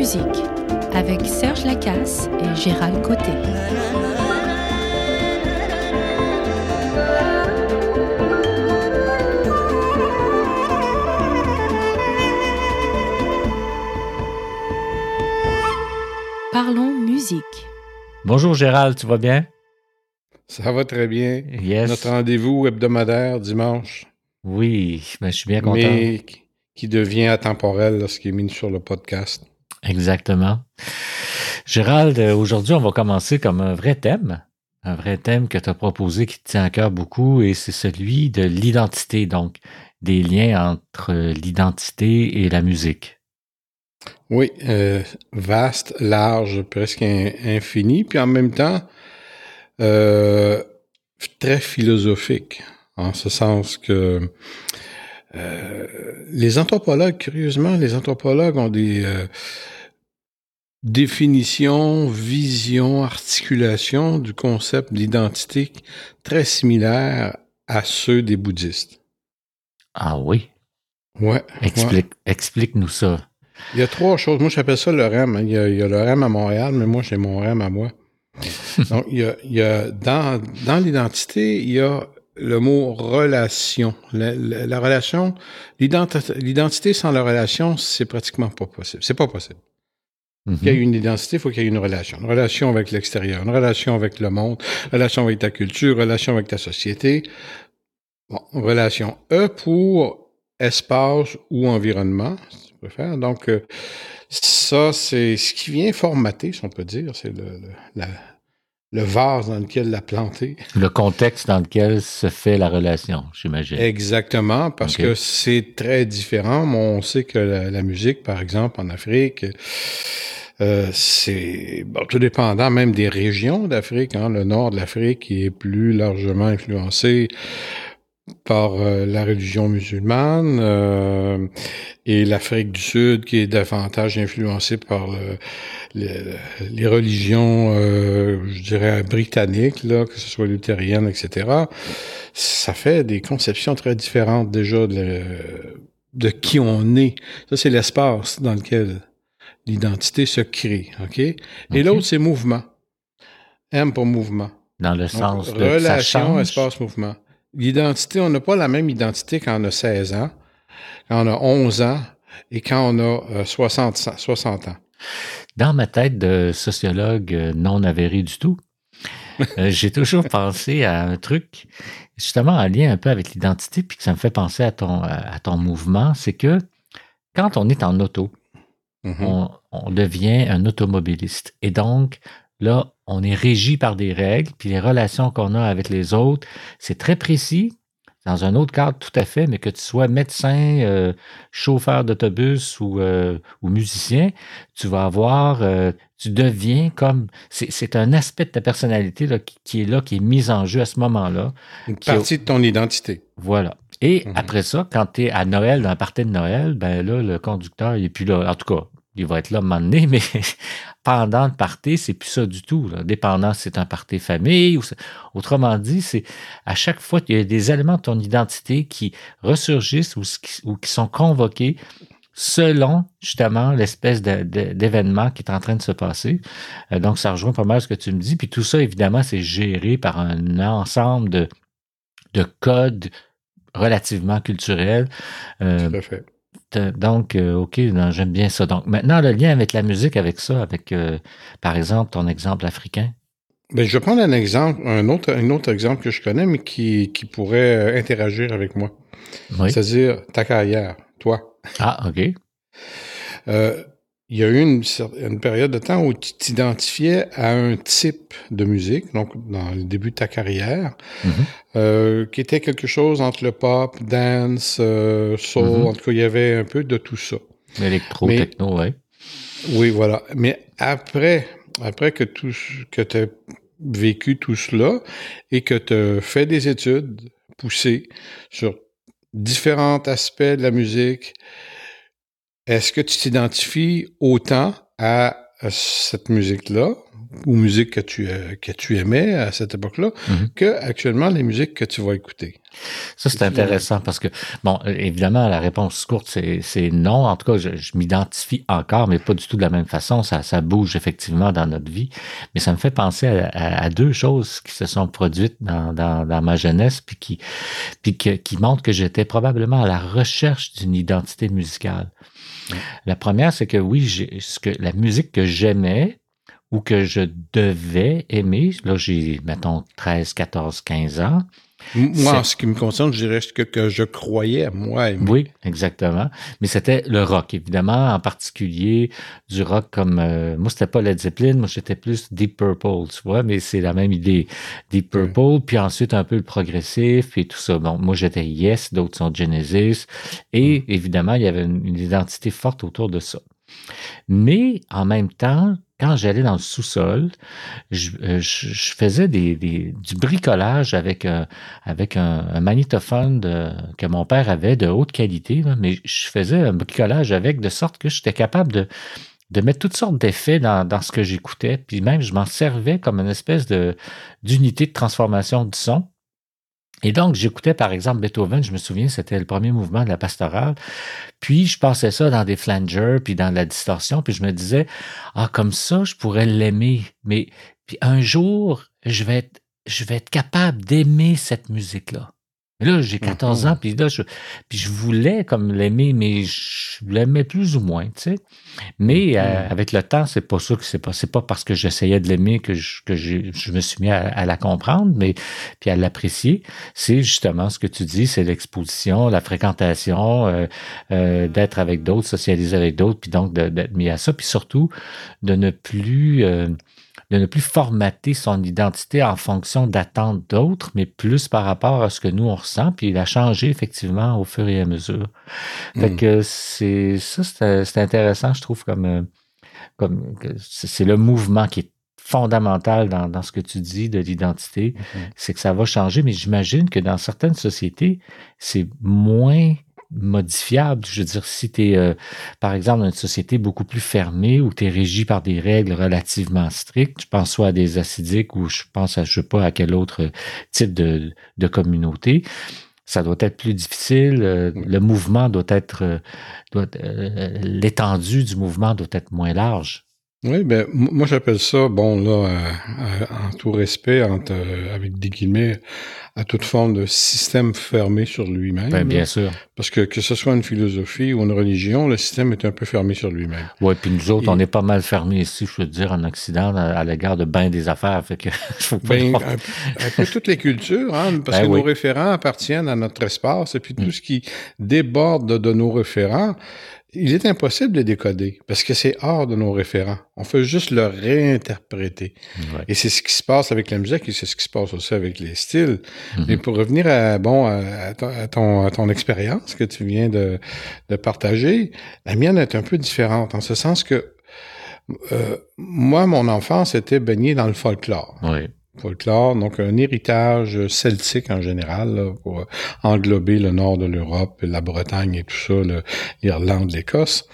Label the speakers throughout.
Speaker 1: musique avec Serge Lacasse et Gérald Côté. Parlons musique.
Speaker 2: Bonjour Gérald, tu vas bien?
Speaker 3: Ça va très bien.
Speaker 2: Yes.
Speaker 3: Notre rendez-vous hebdomadaire dimanche.
Speaker 2: Oui, ben, je suis bien content.
Speaker 3: Mais qui devient atemporel lorsqu'il est mis sur le podcast.
Speaker 2: Exactement. Gérald, euh, aujourd'hui, on va commencer comme un vrai thème. Un vrai thème que tu as proposé qui tient à cœur beaucoup et c'est celui de l'identité, donc des liens entre l'identité et la musique.
Speaker 3: Oui, euh, vaste, large, presque infini, puis en même temps euh, très philosophique, en ce sens que euh, les anthropologues, curieusement, les anthropologues ont des euh, définitions, visions, articulations du concept d'identité très similaires à ceux des bouddhistes.
Speaker 2: Ah oui?
Speaker 3: Ouais.
Speaker 2: Explique, Explique-nous ça.
Speaker 3: Il y a trois choses. Moi, j'appelle ça le REM. Il, y a, il y a le REM à Montréal, mais moi, j'ai mon REM à moi. Donc, il y a, il y a dans, dans l'identité, il y a le mot relation. La, la, la relation, l'identité sans la relation, c'est pratiquement pas possible. C'est pas possible. Mm -hmm. Il y a une identité, il faut qu'il y ait une relation. Une relation avec l'extérieur, une relation avec le monde, une relation avec ta culture, une relation avec ta société. Bon, relation E pour espace ou environnement, si tu préfères. Donc, euh, ça, c'est ce qui vient formater, si on peut dire. C'est le, le, la, le vase dans lequel la planter.
Speaker 2: Le contexte dans lequel se fait la relation, j'imagine.
Speaker 3: Exactement, parce okay. que c'est très différent. On sait que la, la, musique, par exemple, en Afrique, euh, c'est bon, tout dépendant même des régions d'Afrique. Hein, le nord de l'Afrique est plus largement influencé par euh, la religion musulmane euh, et l'Afrique du Sud qui est davantage influencée par le, le, les religions, euh, je dirais, britanniques, là, que ce soit luthérienne, etc. Ça fait des conceptions très différentes déjà de, de qui on est. Ça, c'est l'espace dans lequel l'identité se crée. OK? Et okay. l'autre, c'est mouvement. M pour mouvement.
Speaker 2: Dans le sens
Speaker 3: Donc,
Speaker 2: de
Speaker 3: relation, espace, mouvement. L'identité, on n'a pas la même identité quand on a 16 ans, quand on a 11 ans et quand on a euh, 60, 60 ans.
Speaker 2: Dans ma tête de sociologue non avéré du tout, euh, j'ai toujours pensé à un truc, justement en lien un peu avec l'identité, puis que ça me fait penser à ton, à ton mouvement, c'est que quand on est en auto, mm -hmm. on, on devient un automobiliste. Et donc, Là, on est régi par des règles, puis les relations qu'on a avec les autres, c'est très précis, dans un autre cadre tout à fait, mais que tu sois médecin, euh, chauffeur d'autobus ou, euh, ou, musicien, tu vas avoir, euh, tu deviens comme, c'est un aspect de ta personnalité là, qui, qui, est là, qui est mis en jeu à ce moment-là.
Speaker 3: Une partie de ton identité.
Speaker 2: Voilà. Et mm -hmm. après ça, quand tu es à Noël, dans un party de Noël, ben là, le conducteur, il est plus là. En tout cas, il va être là à un moment donné, mais pendant le party, c'est plus ça du tout. Dépendant c'est un party famille. Autrement dit, c'est à chaque fois qu'il y a des éléments de ton identité qui ressurgissent ou, qui sont convoqués selon justement l'espèce d'événement qui est en train de se passer. Euh, donc, ça rejoint pas mal ce que tu me dis. Puis tout ça, évidemment, c'est géré par un ensemble de, de codes relativement culturels.
Speaker 3: Euh, tout à fait.
Speaker 2: Donc, euh, OK, j'aime bien ça. Donc, maintenant, le lien avec la musique, avec ça, avec, euh, par exemple, ton exemple africain.
Speaker 3: Ben, je vais prendre un exemple, un autre, un autre exemple que je connais, mais qui, qui pourrait interagir avec moi. Oui. C'est-à-dire ta carrière, toi.
Speaker 2: Ah, OK.
Speaker 3: Euh, il y a eu une, une, période de temps où tu t'identifiais à un type de musique, donc dans le début de ta carrière, mm -hmm. euh, qui était quelque chose entre le pop, dance, euh, soul, mm -hmm. en tout cas, il y avait un peu de tout ça.
Speaker 2: Électro, techno, oui.
Speaker 3: Oui, voilà. Mais après, après que, tout, que tu as vécu tout cela et que tu as fait des études poussées sur différents aspects de la musique, est-ce que tu t'identifies autant à cette musique-là aux musiques que tu, euh, que tu aimais à cette époque-là
Speaker 2: Mhm.
Speaker 3: que actuellement les musiques que tu vas écouter?
Speaker 2: Ça, c'est intéressant parce que, bon, euh, évidemment, la réponse courte, c'est c'est non. En tout cas, je, je m'identifie encore, mais pas du tout de la même façon. Ça, ça bouge effectivement dans notre vie. Mais ça me fait penser à, à- à deux choses qui se sont produites dans, dans, dans ma jeunesse, puis qui, puis que- qui montrent que j'étais probablement à la recherche d'une identité musicale. La première, c'est que oui, ce que la musique que j'aimais ou que je devais aimer, là j'ai, mettons, 13, 14, 15 ans,
Speaker 3: Moi, en ce qui me concerne, je dirais que, que je croyais, moi.
Speaker 2: Oui, exactement. Mais c'était le rock, évidemment, en particulier du rock comme euh, moi, c'était pas Led Zeppelin, moi j'étais plus Deep Purple, tu vois, mais c'est la même idée. Deep Purple, puis ensuite un peu le progressif et tout ça. Bon, moi j'étais Yes, d'autres sont Genesis, et évidemment, il y avait une, une identité forte autour de ça. Mais en même temps, quand j'allais dans le sous-sol, je, euh, faisais du bricolage avec un, avec un, magnétophone que mon père avait de haute qualité, mais je faisais un bricolage avec de sorte que j'étais capable de, mettre toutes sortes d'effets dans, ce que j'écoutais, puis même je m'en servais comme une espèce d'unité de transformation du son. Et donc, j'écoutais par exemple Beethoven, je me souviens, c'était le premier mouvement de la pastorale. Puis, je passais ça dans des flangers, puis dans la distorsion, puis je me disais, ah, comme ça, je pourrais l'aimer. Mais puis un jour, je vais être, je vais être capable d'aimer cette musique-là. Mais là, j'ai 14
Speaker 3: Mhm.
Speaker 2: ans, puis là, je, puis je voulais comme l'aimer, mais je l'aimais plus ou moins, tu sais. Mais euh,
Speaker 3: Mhm.
Speaker 2: avec le temps, c'est pas ça que c'est pas, c'est pas parce que j'essayais de l'aimer que je, que j'ai- je me suis mis à, à la comprendre, mais puis à l'apprécier. C'est justement ce que tu dis, c'est l'exposition, la fréquentation, euh, euh, d'être avec d'autres, socialiser avec d'autres, puis donc d'être mis à ça, puis surtout de ne plus euh, de ne plus formater son identité en fonction d'attentes d'autres, mais plus par rapport à ce que nous on ressent, puis la changer effectivement au fur et à mesure. Fait
Speaker 3: Mm.
Speaker 2: que c'est ça, c'est intéressant, je trouve, comme euh, comme c'est le mouvement qui est fondamental dans, dans ce que tu dis de l'identité,
Speaker 3: Mhm.
Speaker 2: c'est que ça va changer, mais j'imagine que dans certaines sociétés, c'est moins modifiable. Je veux dire, si tu es, par exemple, dans une société beaucoup plus fermée où tu es régi par des règles relativement strictes, je pense soit à des acidiques ou je pense à je sais pas à quel autre type de, de communauté, ça doit être plus difficile. euh, Le mouvement doit être, euh, doit, euh, l'étendue du mouvement doit être moins large.
Speaker 3: Oui, ben moi j'appelle ça, bon là, euh, euh, en tout respect, entre, euh, avec des guillemets, à toute forme de système fermé sur lui-même.
Speaker 2: Ben,
Speaker 3: là.
Speaker 2: bien sûr.
Speaker 3: Parce que que ce soit une philosophie ou une religion, le système est un peu fermé sur lui-même.
Speaker 2: Ouais, puis nous autres,
Speaker 3: Et-
Speaker 2: on est pas mal fermés ici, je veux dire, en Occident, à, à l'égard de bien des affaires. Fait que faut pas
Speaker 3: Ben, un, un peu toutes les cultures, hein, parce
Speaker 2: Ben
Speaker 3: que
Speaker 2: oui.
Speaker 3: nos référents appartiennent à notre espace, et puis tout
Speaker 2: Mm.
Speaker 3: ce qui déborde de nos référents, il est impossible de décoder, parce que c'est hors de nos référents. On fait juste le réinterpréter.
Speaker 2: Ouais.
Speaker 3: Et c'est ce qui se passe avec la musique, et c'est ce qui se passe aussi avec les styles.
Speaker 2: Mhm.
Speaker 3: Mais pour revenir à, bon, à, ton, à ton, à ton expérience que tu viens de, de partager, la mienne est un peu différente, en ce sens que euh, moi, mon enfance était baignée dans le folklore
Speaker 2: Ouais.
Speaker 3: Folklore, donc un héritage celtique en général, là, pour englober le nord de l'Europe, la Bretagne et tout ça, l'Irlande, l'Écosse.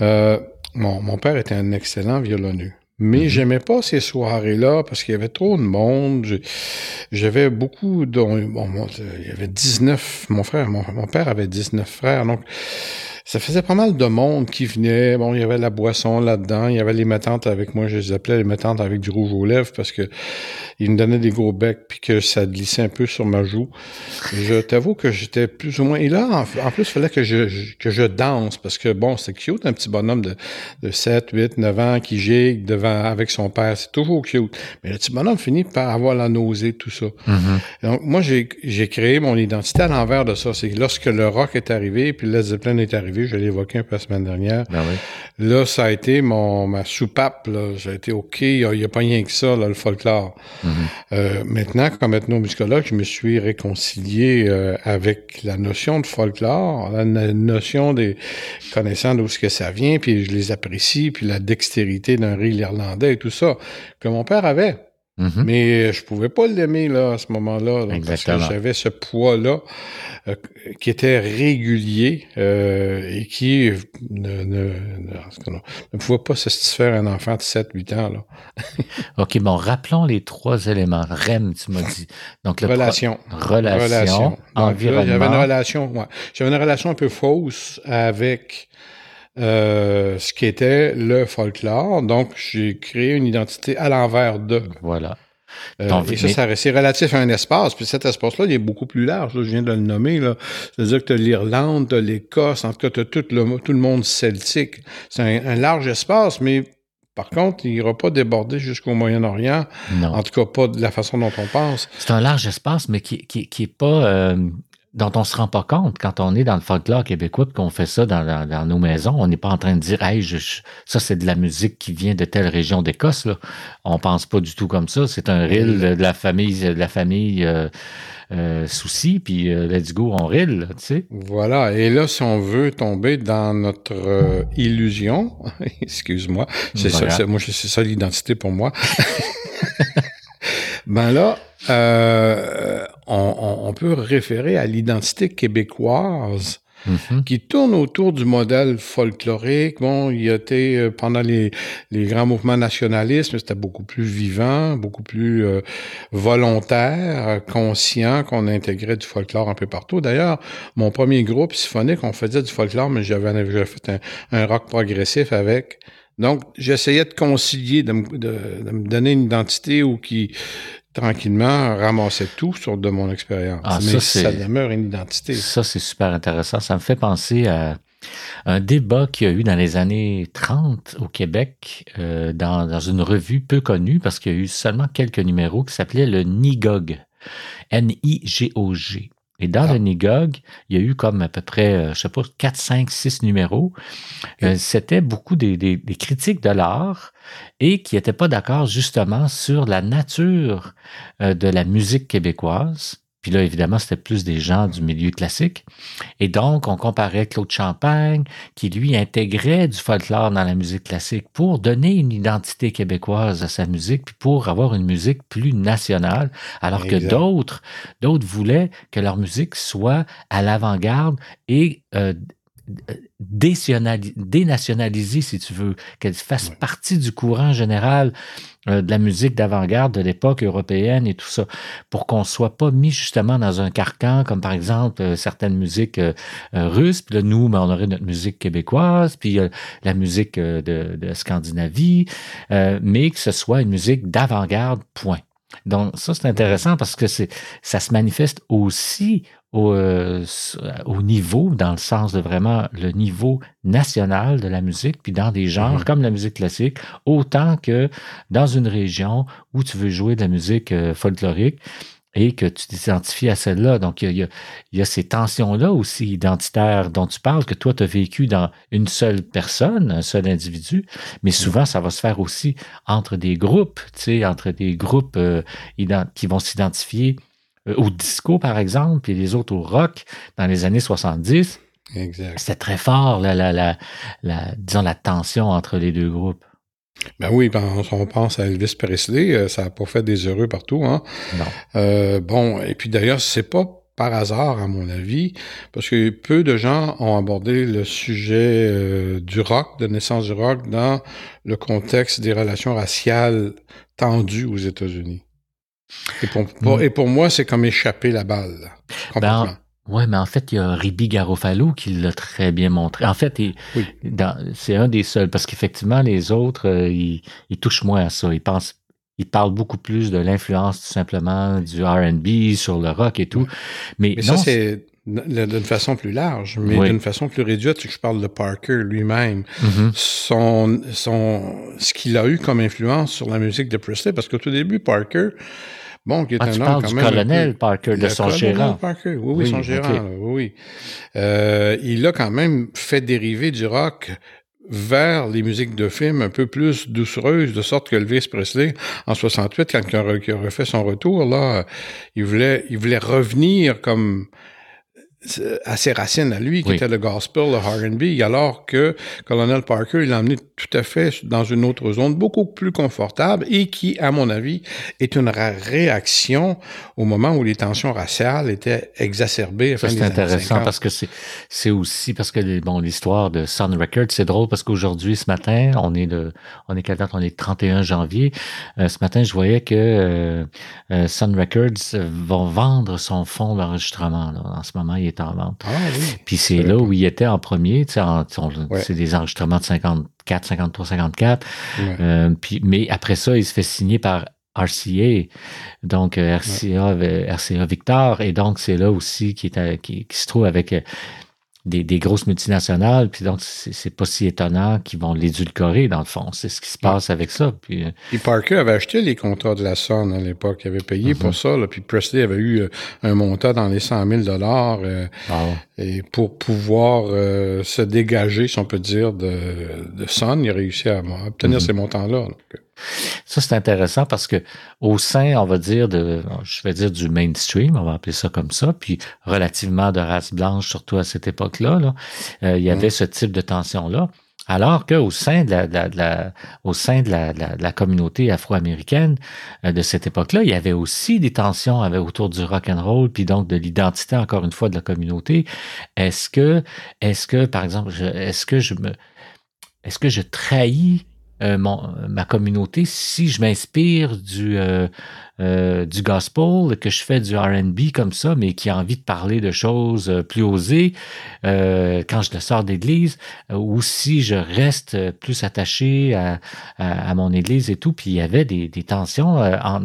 Speaker 3: Euh, mon, mon père était un excellent violonneux. Mais
Speaker 2: Mhm.
Speaker 3: j'aimais pas ces soirées-là parce qu'il y avait trop de monde. J'avais beaucoup de... Bon, il y avait 19... Mon frère, mon, mon père avait 19 frères, donc ça faisait pas mal de monde qui venait. Bon, il y avait la boisson là-dedans. Il y avait les métantes avec moi. Je les appelais les métantes avec du rouge aux lèvres parce que ils me donnaient des gros becs puis que ça glissait un peu sur ma joue. Je t'avoue que j'étais plus ou moins... Et là, en, en plus, il fallait que je, je- que je danse parce que, bon, c'était cute, un petit bonhomme de, de 7, 8, 9 ans qui gigue devant avec son père. C'est toujours cute. Mais le petit bonhomme finit par avoir la nausée, tout ça.
Speaker 2: Mhm.
Speaker 3: Donc, moi, j'ai j'ai créé mon identité à l'envers de ça. C'est que lorsque le rock est arrivé, puis Led Zeppelin est arrivé, je l'ai évoqué un peu la semaine dernière,
Speaker 2: Ben oui.
Speaker 3: là, ça a été mon ma soupape. Là. J'ai été OK, il n'y a, a pas rien que ça, là, le folklore.
Speaker 2: Mhm.
Speaker 3: Euh, maintenant, comme ethnomusicologue, je me suis réconcilié euh, avec la notion de folklore, la no- notion des connaissant d'où ce que ça vient, puis je les apprécie, puis la dextérité d'un rire irlandais et tout ça, que mon père avait. Mm-hmm. Mais je pouvais pas l'aimer là à ce moment-là. Parce que j'avais ce poids-là euh, qui était régulier euh, et qui ne, ne, ne, pouvait pas satisfaire un enfant de 7-8 ans. Là.
Speaker 2: OK, bon, rappelons les trois éléments. REM, tu m'as dit.
Speaker 3: Donc, relation.
Speaker 2: Relation. relation. environnement.
Speaker 3: J'avais une relation, ouais, j'avais une relation un peu fausse avec euh, ce qui était le folklore. Donc, j'ai créé une identité à l'envers de.
Speaker 2: Voilà.
Speaker 3: Euh, et ça, c'est relatif à un espace. Puis cet espace-là, il est beaucoup plus large. je viens de le nommer. C'est-à-dire que tu as l'Irlande, tu as l'Écosse, en tout cas, tu as tout le, tout le monde celtique. C'est un, large espace, mais par contre, il n'ira pas déborder jusqu'au Moyen-Orient. En tout cas, pas de la façon dont on pense.
Speaker 2: C'est un large espace, mais qui n'est qui, est pas euh, dont on se rend pas compte quand on est dans le folklore québécois et qu'on fait ça dans, dans, nos maisons. On n'est pas en train de dire, hey, je, ça c'est de la musique qui vient de telle région d'Écosse. Là. On pense pas du tout comme ça. C'est un reel de la famille, de la famille euh, euh Souci, puis euh, let's go, on reel, tu sais.
Speaker 3: Voilà. Et là, si on veut tomber dans notre euh, illusion, excuse-moi, c'est ça, moi c'est ça l'identité pour moi. ben là, euh, on, peut référer à l'identité québécoise mm-hmm. qui tourne autour du modèle folklorique. Bon, il y a été euh, pendant les, grands mouvements nationalistes, c'était beaucoup plus vivant, beaucoup plus euh, volontaire, conscient qu'on intégrait du folklore un peu partout. D'ailleurs, mon premier groupe symphonique, on faisait du folklore, mais j'avais fait un, un rock progressif avec donc, j'essayais de concilier, de me, donner une identité ou qui, tranquillement, ramassait tout sur de mon expérience. Ah, Mais ça, demeure une identité.
Speaker 2: Ça, c'est super intéressant. Ça me fait penser à un débat qu'il y a eu dans les années 30 au Québec, euh, dans, dans, une revue peu connue, parce qu'il y a eu seulement quelques numéros, qui s'appelait le NIGOG. N-I-G-O-G. Et dans le ah. Nigog, il y a eu comme à peu près, euh, je sais pas, 4, 5, 6 numéros. Euh, c'était beaucoup des, des, des, critiques de l'art et qui n'étaient pas d'accord justement sur la nature euh, de la musique québécoise puis là, évidemment, c'était plus des gens du milieu classique. Et donc, on comparait Claude Champagne, qui lui intégrait du folklore dans la musique classique pour donner une identité québécoise à sa musique, puis pour avoir une musique plus nationale, alors que d'autres, d'autres voulaient que leur musique soit à l'avant-garde et euh, dénationalisée, si tu veux, qu'elle fasse partie du courant général de la musique d'avant-garde de l'époque européenne et tout ça, pour qu'on soit pas mis justement dans un carcan, comme par exemple euh, certaines musiques euh, russes, puis là, nous, ben, on aurait notre musique québécoise, puis la musique de, de Scandinavie, mais que ce soit une musique d'avant-garde, point. Donc, ça, c'est intéressant parce que c'est, ça se manifeste aussi euh, au, niveau, dans le sens de vraiment le niveau national de la musique, puis dans des genres mm-hmm. comme la musique classique, autant que dans une région où tu veux jouer de la musique euh, folklorique et que tu t'identifies à celle-là. Donc, il y a, il y a ces tensions-là aussi identitaires dont tu parles, que toi, tu as vécu dans une seule personne, un seul individu, mais mm-hmm. souvent, ça va se faire aussi entre des groupes, tu sais, entre des groupes euh, qui vont s'identifier euh, au disco, par exemple, puis les autres au rock dans les années 70. Exact. C'était très fort, la, la, la, la, disons, la tension entre les deux groupes.
Speaker 3: Ben oui, ben, on pense à Elvis Presley, euh, ça n'a pas fait des heureux partout. Hein? Non. Euh, bon, et puis d'ailleurs, c'est pas par hasard, à mon avis, parce que peu de gens ont abordé le sujet euh, du rock, de naissance du rock, dans le contexte des relations raciales tendues aux États-Unis. Et pour, mm. et pour moi, c'est comme échapper la balle.
Speaker 2: Ben, oui, mais en fait, il y a Ribi Garofalo qui l'a très bien montré. En fait, c'est un des seuls, parce qu'effectivement, les autres, euh, ils, touchent moins à ça. Ils pensent ils parlent beaucoup plus de l'influence tout simplement du R&B sur le rock et tout.
Speaker 3: Mais, ça, c'est d'une façon plus large, mais d'une façon plus réduite, je parle de Parker lui-même. Mm-hmm. son, son, ce qu'il a eu comme influence sur la musique de Presley, parce qu'au tout début, Parker,
Speaker 2: Bon, qui est ah, un tu parles du colonel Parker, de son gérant.
Speaker 3: Parker, oui, oui, son gérant, oui. Euh, il a quand même fait dériver du rock vers les musiques de film un peu plus doucereuses, de sorte que Elvis Presley, en 68, quand il a refait son retour, là, il voulait, il voulait revenir comme à ses racines à lui, qui était le gospel, le R&B, alors que Colonel Parker, il l'a emmené tout à fait dans une autre zone, beaucoup plus confortable et qui, à mon avis, est une réaction au moment où les tensions raciales étaient exacerbées.
Speaker 2: Ça, c'est intéressant parce que c'est, c'est aussi parce que, bon, l'histoire de Sun Records, c'est drôle parce qu'aujourd'hui, ce matin, on est le, on est quelle date? On est 31 janvier. Euh, ce matin, je voyais que euh, euh, Sun Records vont vendre son fonds d'enregistrement. En ce moment, il est en vente. Ah, oui. Puis c'est là où il était en premier. C'est des enregistrements de 54, 53, 54. puis, mais après ça, il se fait signer par RCA, donc RCA, RCA Victor, et donc c'est là aussi qui, est, qui, qui se trouve avec des, grosses multinationales, puis donc c'est pas si étonnant qu'ils vont l'édulcorer dans le fond. C'est ce qui se passe avec ça. Puis,
Speaker 3: euh, Parker avait acheté les contrats de la Sun à l'époque, il avait payé pour mhm. ça, là, puis Presley avait eu euh, un montant dans les 100 000 dollars euh, ah et pour pouvoir se dégager, si on peut dire, de, de Sun, il a réussi à, obtenir mhm. ces montants-là.
Speaker 2: Ça, c'est intéressant parce que au sein, on va dire, de, je vais dire du mainstream, on va appeler ça comme ça, puis relativement de race blanche, surtout à cette époque-là, là, euh, il y avait mm. ce type de tension-là. Alors qu'au sein de la, de la, au sein de la, de la communauté afro-américaine euh, de cette époque-là, il y avait aussi des tensions avec, autour du rock and roll, puis donc de l'identité encore une fois de la communauté. Est-ce que, est-ce que, par exemple, est-ce que je me, est-ce que je trahis euh, ma communauté si je m'inspire du, euh, euh, du gospel, que je fais du RB comme ça, mais qui a envie de parler de choses plus osées quand je le sors d'église, ou si je reste plus attaché à, à, mon église et tout. Puis il y avait des, des tensions en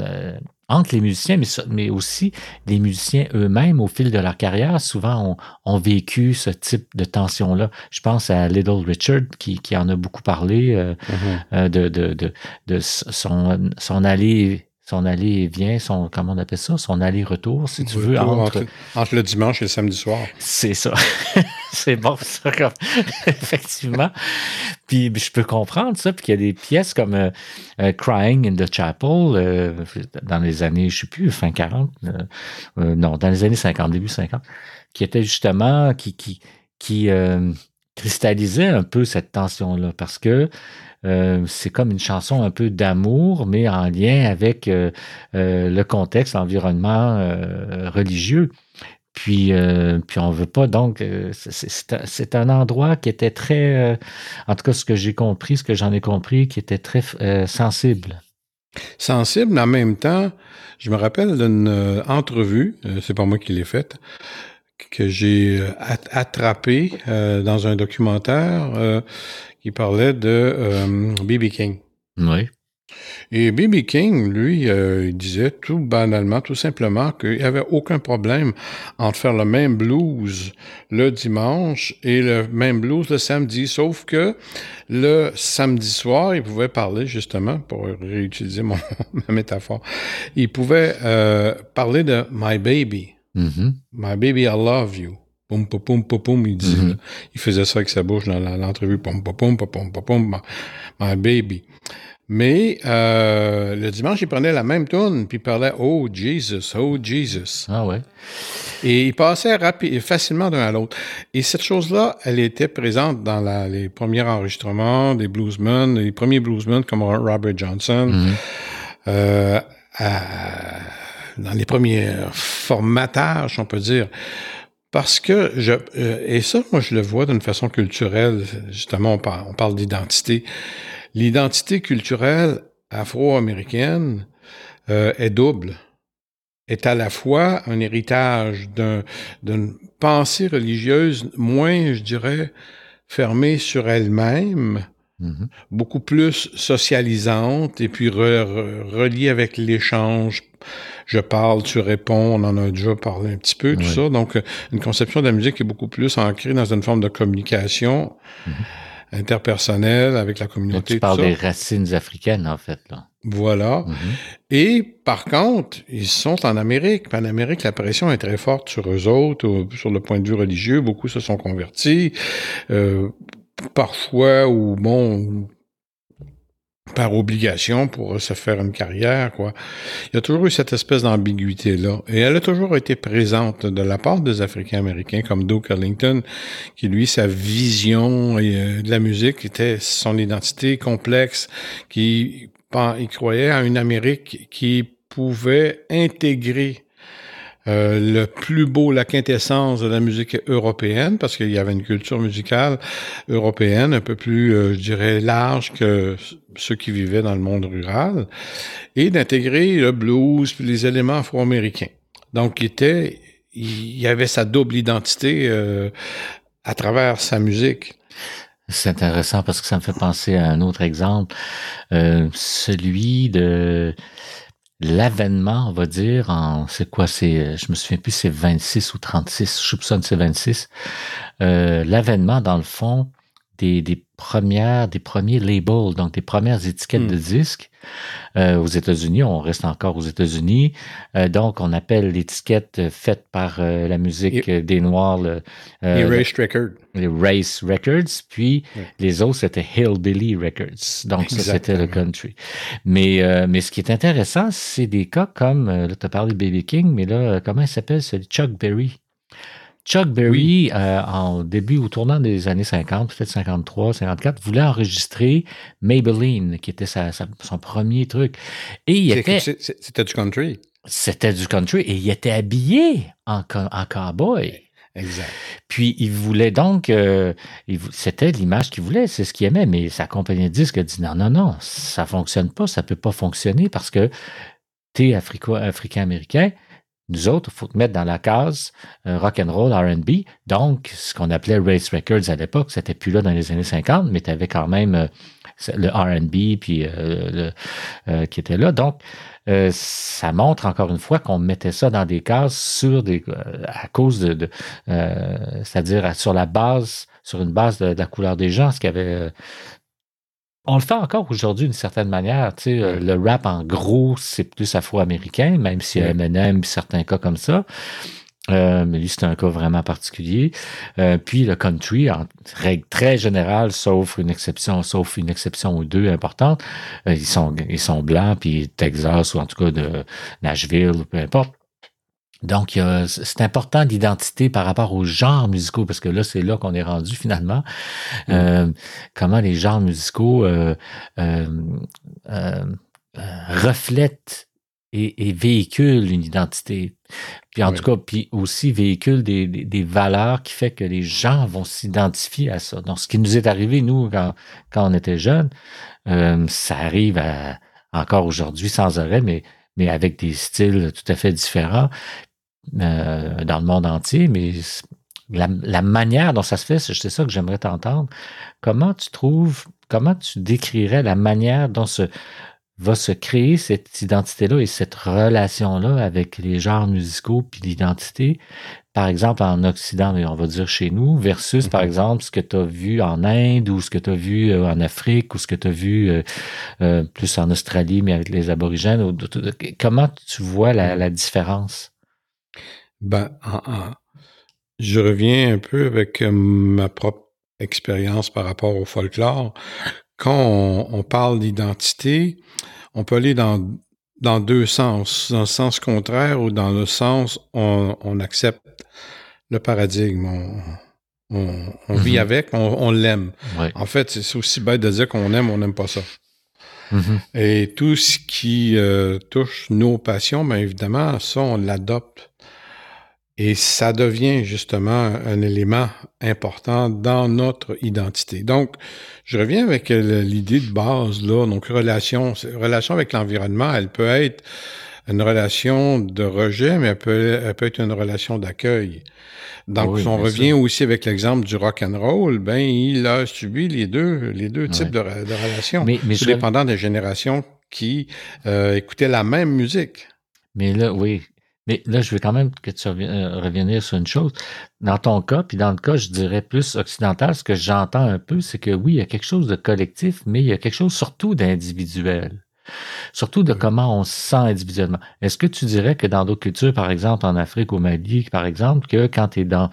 Speaker 2: entre les musiciens, mais, mais aussi les musiciens eux-mêmes au fil de leur carrière, souvent ont, ont vécu ce type de tension-là. Je pense à Little Richard qui, qui en a beaucoup parlé euh, mm-hmm. euh, de, de, de, de, son, son allée son aller et vient, son, comment on appelle ça, son aller-retour, si tu veux.
Speaker 3: Entre, entre, le dimanche et le samedi soir.
Speaker 2: C'est ça. c'est bon, ça, comme, effectivement. Puis je peux comprendre ça, puis qu'il y a des pièces comme euh, euh, Crying in the Chapel, euh, dans les années, je sais plus, fin 40, non, dans les années 50, début 50, qui était justement, qui, qui, qui cristallisait un peu cette tension-là, parce que c'est comme une chanson un peu d'amour, mais en lien avec le contexte, l'environnement religieux. Puis, puis on veut pas donc. c'est un endroit qui était très, en tout cas ce que j'ai compris, ce que j'en ai compris, qui était très sensible.
Speaker 3: Sensible, mais en même temps, je me rappelle d'une entrevue, c'est pas moi qui l'ai faite, que j'ai attrapé dans un documentaire qui parlait de B.B. Euh, King.
Speaker 2: Oui.
Speaker 3: Et B.B. King, lui, euh, il disait tout banalement, tout simplement, qu'il n'y avait aucun problème entre faire le même blues le dimanche et le même blues le samedi, sauf que le samedi soir, il pouvait parler, justement, pour réutiliser mon, ma métaphore, il pouvait euh, parler de My Baby. Mm-hmm. My Baby, I Love You. Poum, poum, poum, poum, il disait. Mm-hmm. Il faisait ça avec sa bouche dans l'entrevue. Poum, poum, poum, poum, poum, my baby. Mais euh, le dimanche, il prenait la même tune, puis il parlait Oh Jesus, Oh Jesus.
Speaker 2: Ah ouais.
Speaker 3: Et il passait rapide, facilement d'un à l'autre. Et cette chose-là, elle était présente dans la, les premiers enregistrements des bluesmen, les premiers bluesmen comme Robert Johnson, mm-hmm. euh, dans les premiers formatages, on peut dire. Parce que je euh, et ça, moi, je le vois d'une façon culturelle. Justement, on parle, on parle d'identité. L'identité culturelle afro-américaine euh, est double. Est à la fois un héritage d'une pensée religieuse moins, je dirais, fermée sur elle-même, mm-hmm. beaucoup plus socialisante et puis reliée avec l'échange je parle, tu réponds, on en a déjà parlé un petit peu, tout ça. Donc, euh, une conception de la musique est beaucoup plus ancrée dans une forme de communication mhm. Interpersonnelle avec la communauté.
Speaker 2: tu parles des racines africaines, en fait, là.
Speaker 3: Voilà. Mhm. Et par contre, ils sont en Amérique. En Amérique, la pression est très forte sur eux autres, sur le point de vue religieux. Beaucoup se sont convertis. Euh, parfois, ou bon, par obligation pour se faire une carrière, quoi. Il y a toujours eu cette espèce d'ambiguïté-là. Et elle a toujours été présente de la part des Africains-Américains, comme Duke Ellington, qui, lui, sa vision euh, de la musique était son identité complexe, qui il croyait à une Amérique qui pouvait intégrer euh, le plus beau, la quintessence de la musique européenne, parce qu'il y avait une culture musicale européenne un peu plus, euh, je dirais, large que ceux qui vivaient dans le monde rural, et d'intégrer le blues puis les éléments afro-américains. Donc, il était, il y avait sa double identité euh, à travers sa musique.
Speaker 2: C'est intéressant parce que ça me fait penser à un autre exemple, euh, celui de l'avènement, on va dire, en c'est quoi, c'est, je me souviens plus, c'est 26 ou 36, je soupçonne c'est 26. Euh, l'avènement, dans le fond, des, des premières, des premiers labels, donc des premières étiquettes de hmm. disques. Euh, aux États-Unis, on reste encore aux États-Unis. Euh, donc, on appelle l'étiquette faite par euh, la musique des Noirs
Speaker 3: les Race Records.
Speaker 2: Les Race Records. Puis les autres, c'était Hillbilly Records. Donc, ça, c'était le country. Mais, mais ce qui est intéressant, c'est des cas comme, là, tu as parlé de Baby King, mais là, comment il s'appelle? C'est Chuck Berry? Chuck Berry, euh, en début, au tournant des années 50, peut-être 53, 54, voulait enregistrer Maybelline, qui était son premier truc. Et il était.
Speaker 3: C'était du country.
Speaker 2: C'était du country et il était habillé en, en cowboy.
Speaker 3: Exact.
Speaker 2: Puis il voulait donc, euh, c'était l'image qu'il voulait, c'est ce qu'il aimait, mais sa compagnie de disques a dit non, non, non, ça fonctionne pas, ça peut pas fonctionner parce que tu es africain-américain, nous autres, il faut te mettre dans la case euh, rock and roll, R&B. Donc, ce qu'on appelait Race Records à l'époque, c'était plus là dans les années 50, mais tu avais quand même euh, le R&B puis euh, le, qui était là. Donc, ça montre encore une fois qu'on mettait ça dans des cases sur des à cause de, c'est-à-dire sur la base sur une base de, de, la couleur des gens, ce qui avait on le fait encore aujourd'hui d'une certaine manière. Tu sais, euh, le rap, en gros, c'est plus afro-américain, même si y a Eminem, certains cas comme ça. Euh, mais lui, c'est un cas vraiment particulier. Euh, puis le country, en règle très générale, sauf une exception, sauf une exception ou deux importantes, ils sont ils sont blancs, puis Texas ou en tout cas de Nashville, peu importe. Donc, c'est important l'identité par rapport aux genres musicaux, parce que là, c'est là qu'on est rendu finalement. Mm. Euh, comment les genres musicaux euh, euh, reflètent et, véhiculent une identité. Puis en tout cas, puis aussi véhiculent des, des, valeurs qui fait que les gens vont s'identifier à ça. Donc, ce qui nous est arrivé, nous, quand, quand on était jeunes, ça arrive encore aujourd'hui sans arrêt, mais mais avec des styles tout à fait différents. Euh, dans le monde entier, mais la, manière dont ça se fait, c'est ça que j'aimerais t'entendre. Comment tu trouves, comment tu décrirais la manière dont se, va se créer cette identité-là et cette relation-là avec les genres musicaux puis l'identité, par exemple en Occident, mais on va dire chez nous, versus par mm-hmm. exemple ce que tu as vu en Inde ou ce que tu as vu euh, en Afrique ou ce que tu as vu euh, plus en Australie, mais avec les aborigènes. comment tu vois la différence?
Speaker 3: Ben, je reviens un peu avec euh, ma propre expérience par rapport au folklore. Quand on, parle d'identité, on peut aller dans, dans deux sens, dans le sens contraire ou dans le sens on, on accepte le paradigme, on, on, vit mm-hmm. avec, on, l'aime. En fait, c'est aussi bête de dire qu'on aime, on n'aime pas ça. Mm-hmm. Et tout ce qui euh, touche nos passions, bien évidemment, ça, on l'adopte et ça devient justement un élément important dans notre identité. Donc, je reviens avec l'idée de base, là, donc relation, relation avec l'environnement, elle peut être une relation de rejet, mais elle peut, elle peut être une relation d'accueil. Donc, si on revient aussi avec l'exemple du rock and roll, ben il a subi les deux, les deux types de, de, relations, mais, mais dépendant des générations qui euh, écoutaient la même musique.
Speaker 2: Mais là, oui, mais là, je veux quand même que tu euh, reviennes sur une chose. Dans ton cas, puis dans le cas, je dirais plus occidental, ce que j'entends un peu, c'est que oui, il y a quelque chose de collectif, mais il y a quelque chose surtout d'individuel. Surtout de comment on se sent individuellement. Est-ce que tu dirais que dans d'autres cultures, par exemple en Afrique, au Mali, par exemple, que quand tu es dans,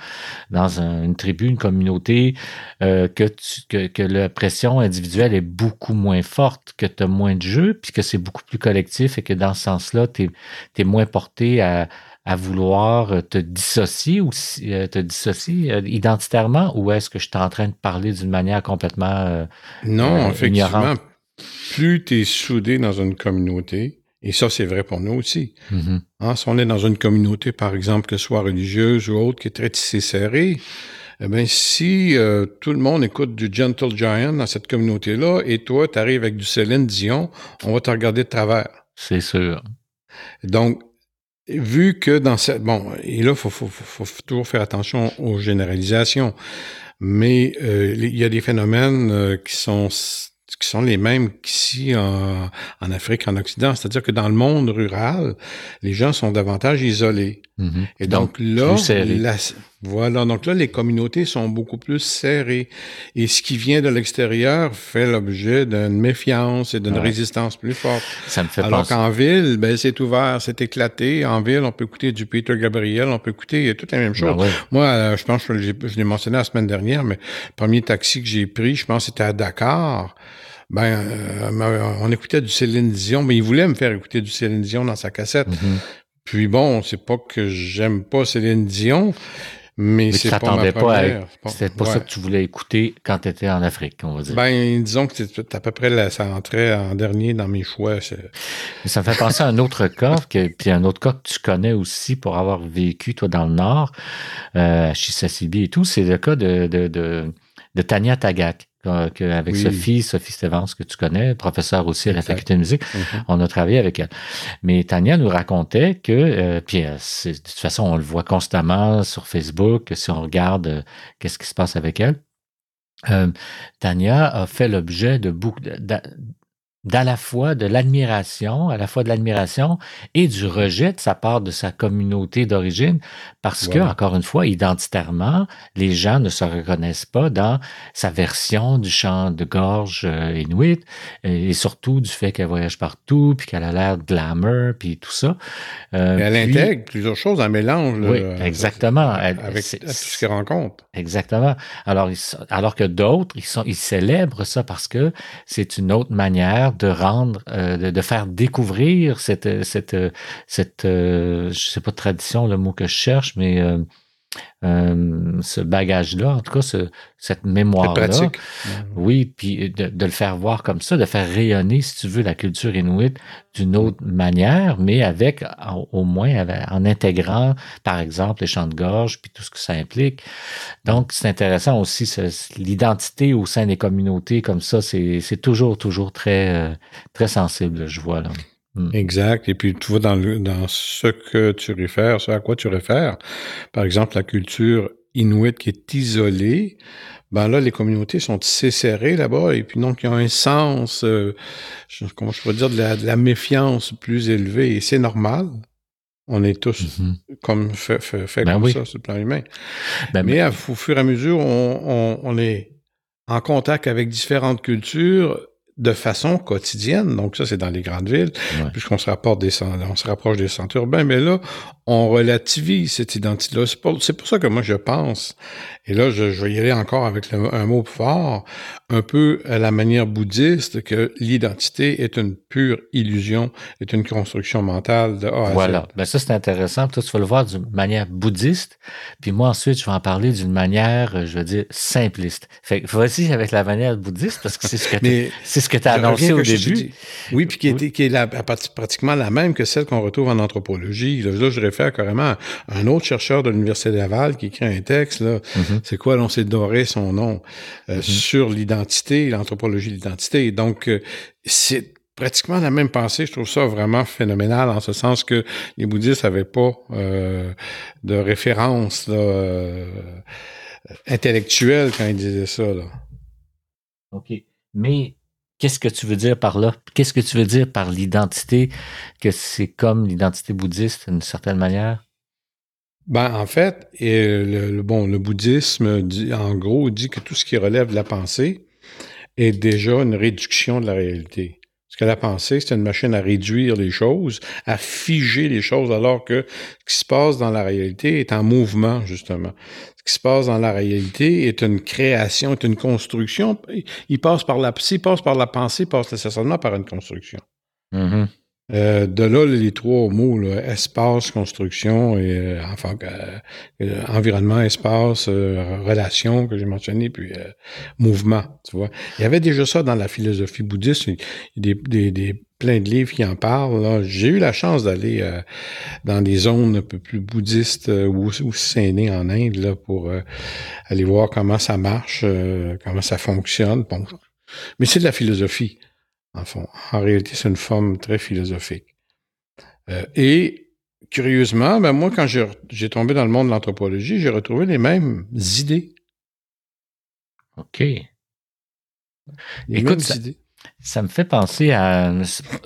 Speaker 2: dans une tribu, une communauté, euh, que, que, que la pression individuelle est beaucoup moins forte, que tu as moins de jeux, puis que c'est beaucoup plus collectif et que dans ce sens-là, tu es, es, moins porté à, à vouloir te dissocier ou euh, te dissocier euh, identitairement ou est-ce que je suis en train de parler d'une manière complètement euh,
Speaker 3: Non, effectivement, plus tu es soudé dans une communauté, et ça c'est vrai pour nous aussi. Hein, si on est dans une communauté, par exemple, que ce soit religieuse ou autre, qui est très tissée serrée, eh bien, si tout le monde écoute du Gentle Giant dans cette communauté-là, et toi, tu arrives avec du Céline Dion, on va te regarder de travers.
Speaker 2: C'est sûr.
Speaker 3: Donc, vu que dans cette... Bon, et là, il faut, faut, faut, toujours faire attention aux généralisations, mais euh, il y a des phénomènes euh, qui sont qui sont les mêmes qu'ici en, en, Afrique, en Occident. C'est-à-dire que dans le monde rural, les gens sont davantage isolés.
Speaker 2: Mm-hmm.
Speaker 3: Et donc, là, voilà, donc là, les communautés sont beaucoup plus serrées. Et ce qui vient de l'extérieur fait l'objet d'une méfiance et d'une résistance plus forte.
Speaker 2: Ça me fait
Speaker 3: Alors qu'en ville, ben, c'est ouvert, c'est éclaté. En ville, on peut écouter du Peter Gabriel, on peut écouter toute la même ben chose. Moi, euh, je pense que je, l'ai mentionné la semaine dernière, mais le premier taxi que j'ai pris, je pense c'était à Dakar ben, euh, on écoutait du Céline Dion, mais il voulait me faire écouter du Céline Dion dans sa cassette.
Speaker 2: Mm-hmm.
Speaker 3: Puis bon, c'est pas que j'aime pas Céline Dion, mais, c'est pas ma première.
Speaker 2: C'était pas ça que tu voulais écouter quand tu étais en Afrique, on va dire.
Speaker 3: Ben, disons que c'est à peu près là, ça entrait en dernier dans mes choix.
Speaker 2: ça me fait penser à un autre cas, que, puis un autre cas que tu connais aussi pour avoir vécu, toi, dans le Nord, euh, à Chisasibi et tout, c'est le cas de, de, de, de Tania Tagak avec Sophie, Sophie Stevens, que tu connais, professeure aussi à la faculté de musique. Mm-hmm. On a travaillé avec elle. Mais Tania nous racontait que, euh, puis euh, de toute façon, on le voit constamment sur Facebook, si on regarde euh, qu'est-ce qui se passe avec elle. Tania a fait l'objet de beaucoup, d'à la fois de l'admiration, à la fois de l'admiration et du rejet de sa part de sa communauté d'origine, parce que, encore une fois, identitairement, les gens ne se reconnaissent pas dans sa version du chant de gorge euh, inuit, et surtout du fait qu'elle voyage partout, puis qu'elle a l'air glamour, puis tout ça.
Speaker 3: Euh, elle intègre plusieurs choses, un mélange.
Speaker 2: oui, exactement.
Speaker 3: avec tout ce qu'elle rencontre.
Speaker 2: Exactement. Alors, alors que d'autres, ils, sont, ils célèbrent ça parce que c'est une autre manière de rendre, euh, de, faire découvrir cette, cette, cette, euh, je sais pas tradition, le mot que je cherche, mais euh, ce bagage-là, en tout cas, ce, cette mémoire-là. Oui, puis de, de, le faire voir comme ça, de faire rayonner, si tu veux, la culture inuite d'une autre manière, mais avec, au moins, en intégrant, par exemple, les chants de gorge, puis tout ce que ça implique. Donc, c'est intéressant aussi, l'identité au sein des communautés comme ça, c'est toujours, toujours très, euh, très sensible, je vois là.
Speaker 3: Mm. Exact. Et puis, tu vois, dans, dans ce que tu réfères, ce à quoi tu réfères, par exemple, la culture inuit qui est isolée, ben là, les communautés sont serrées là-bas, et puis donc, il y a un sens, euh, comment je pourrais dire, de la, méfiance plus élevée, et c'est normal. On est tous mm-hmm. comme fait, fait, ben comme ça sur le plan humain. Ben, Mais au fur et à mesure, on, on, on est en contact avec différentes cultures, de façon quotidienne. Donc ça, c'est dans les grandes villes, puisqu'on se rapporte des on se rapproche des centres urbains. Mais là, on relativise cette identité-là. C'est pour, pour, ça que moi, je pense, et là, je, je vais y aller encore avec un mot fort, un peu à la manière bouddhiste, que l'identité est une pure illusion, est une construction mentale de A
Speaker 2: à Voilà. Ben ça, c'est intéressant. Toi, tu vas le voir d'une manière bouddhiste, puis moi, ensuite, je vais en parler d'une manière, je veux dire, simpliste. Fait que voici avec la manière bouddhiste, parce que c'est ce que tu as annoncé au début.
Speaker 3: Oui, puis qui, Est, qui est la, pratiquement la même que celle qu'on retrouve en anthropologie. Là, je réfère carrément un autre chercheur de l'Université Laval qui écrit un texte, là. Mm-hmm. C'est quoi, l'on s'est doré son nom, euh, mm-hmm. sur l'identité, l'anthropologie de l'identité. Donc, euh, c'est pratiquement la même pensée. Je trouve ça vraiment phénoménal en ce sens que les bouddhistes n'avaient pas euh, de référence là, intellectuelle quand ils disaient ça. Là.
Speaker 2: OK. Mais Qu'est-ce que tu veux dire par là? Qu'est-ce que tu veux dire par l'identité, que c'est comme l'identité bouddhiste d'une certaine manière?
Speaker 3: Ben, en fait, le, bon, le bouddhisme, dit, en gros, dit que tout ce qui relève de la pensée est déjà une réduction de la réalité. Parce que la pensée, c'est une machine à réduire les choses, à figer les choses, alors que ce qui se passe dans la réalité est en mouvement, justement. Ce qui se passe dans la réalité est une création, est une construction. Il passe par la, s'il passe par la pensée, il passe nécessairement par une construction.
Speaker 2: Mm-hmm.
Speaker 3: Euh, de là, les trois mots, espace, construction et euh, enfin euh, environnement, espace, relation que j'ai mentionné, puis mouvement, tu vois. Il y avait déjà ça dans la philosophie bouddhiste. A des, des, plein de livres qui en parlent. J'ai eu la chance d'aller dans des zones un peu plus bouddhistes ou, ou né en Inde là, pour aller voir comment ça marche, comment ça fonctionne. Bon. Mais c'est de la philosophie en fond. En réalité, c'est une forme très philosophique. Euh, et curieusement, ben moi, quand j'ai tombé dans le monde de l'anthropologie, j'ai retrouvé les mêmes idées.
Speaker 2: OK. Écoute, ça, ça, me fait penser à.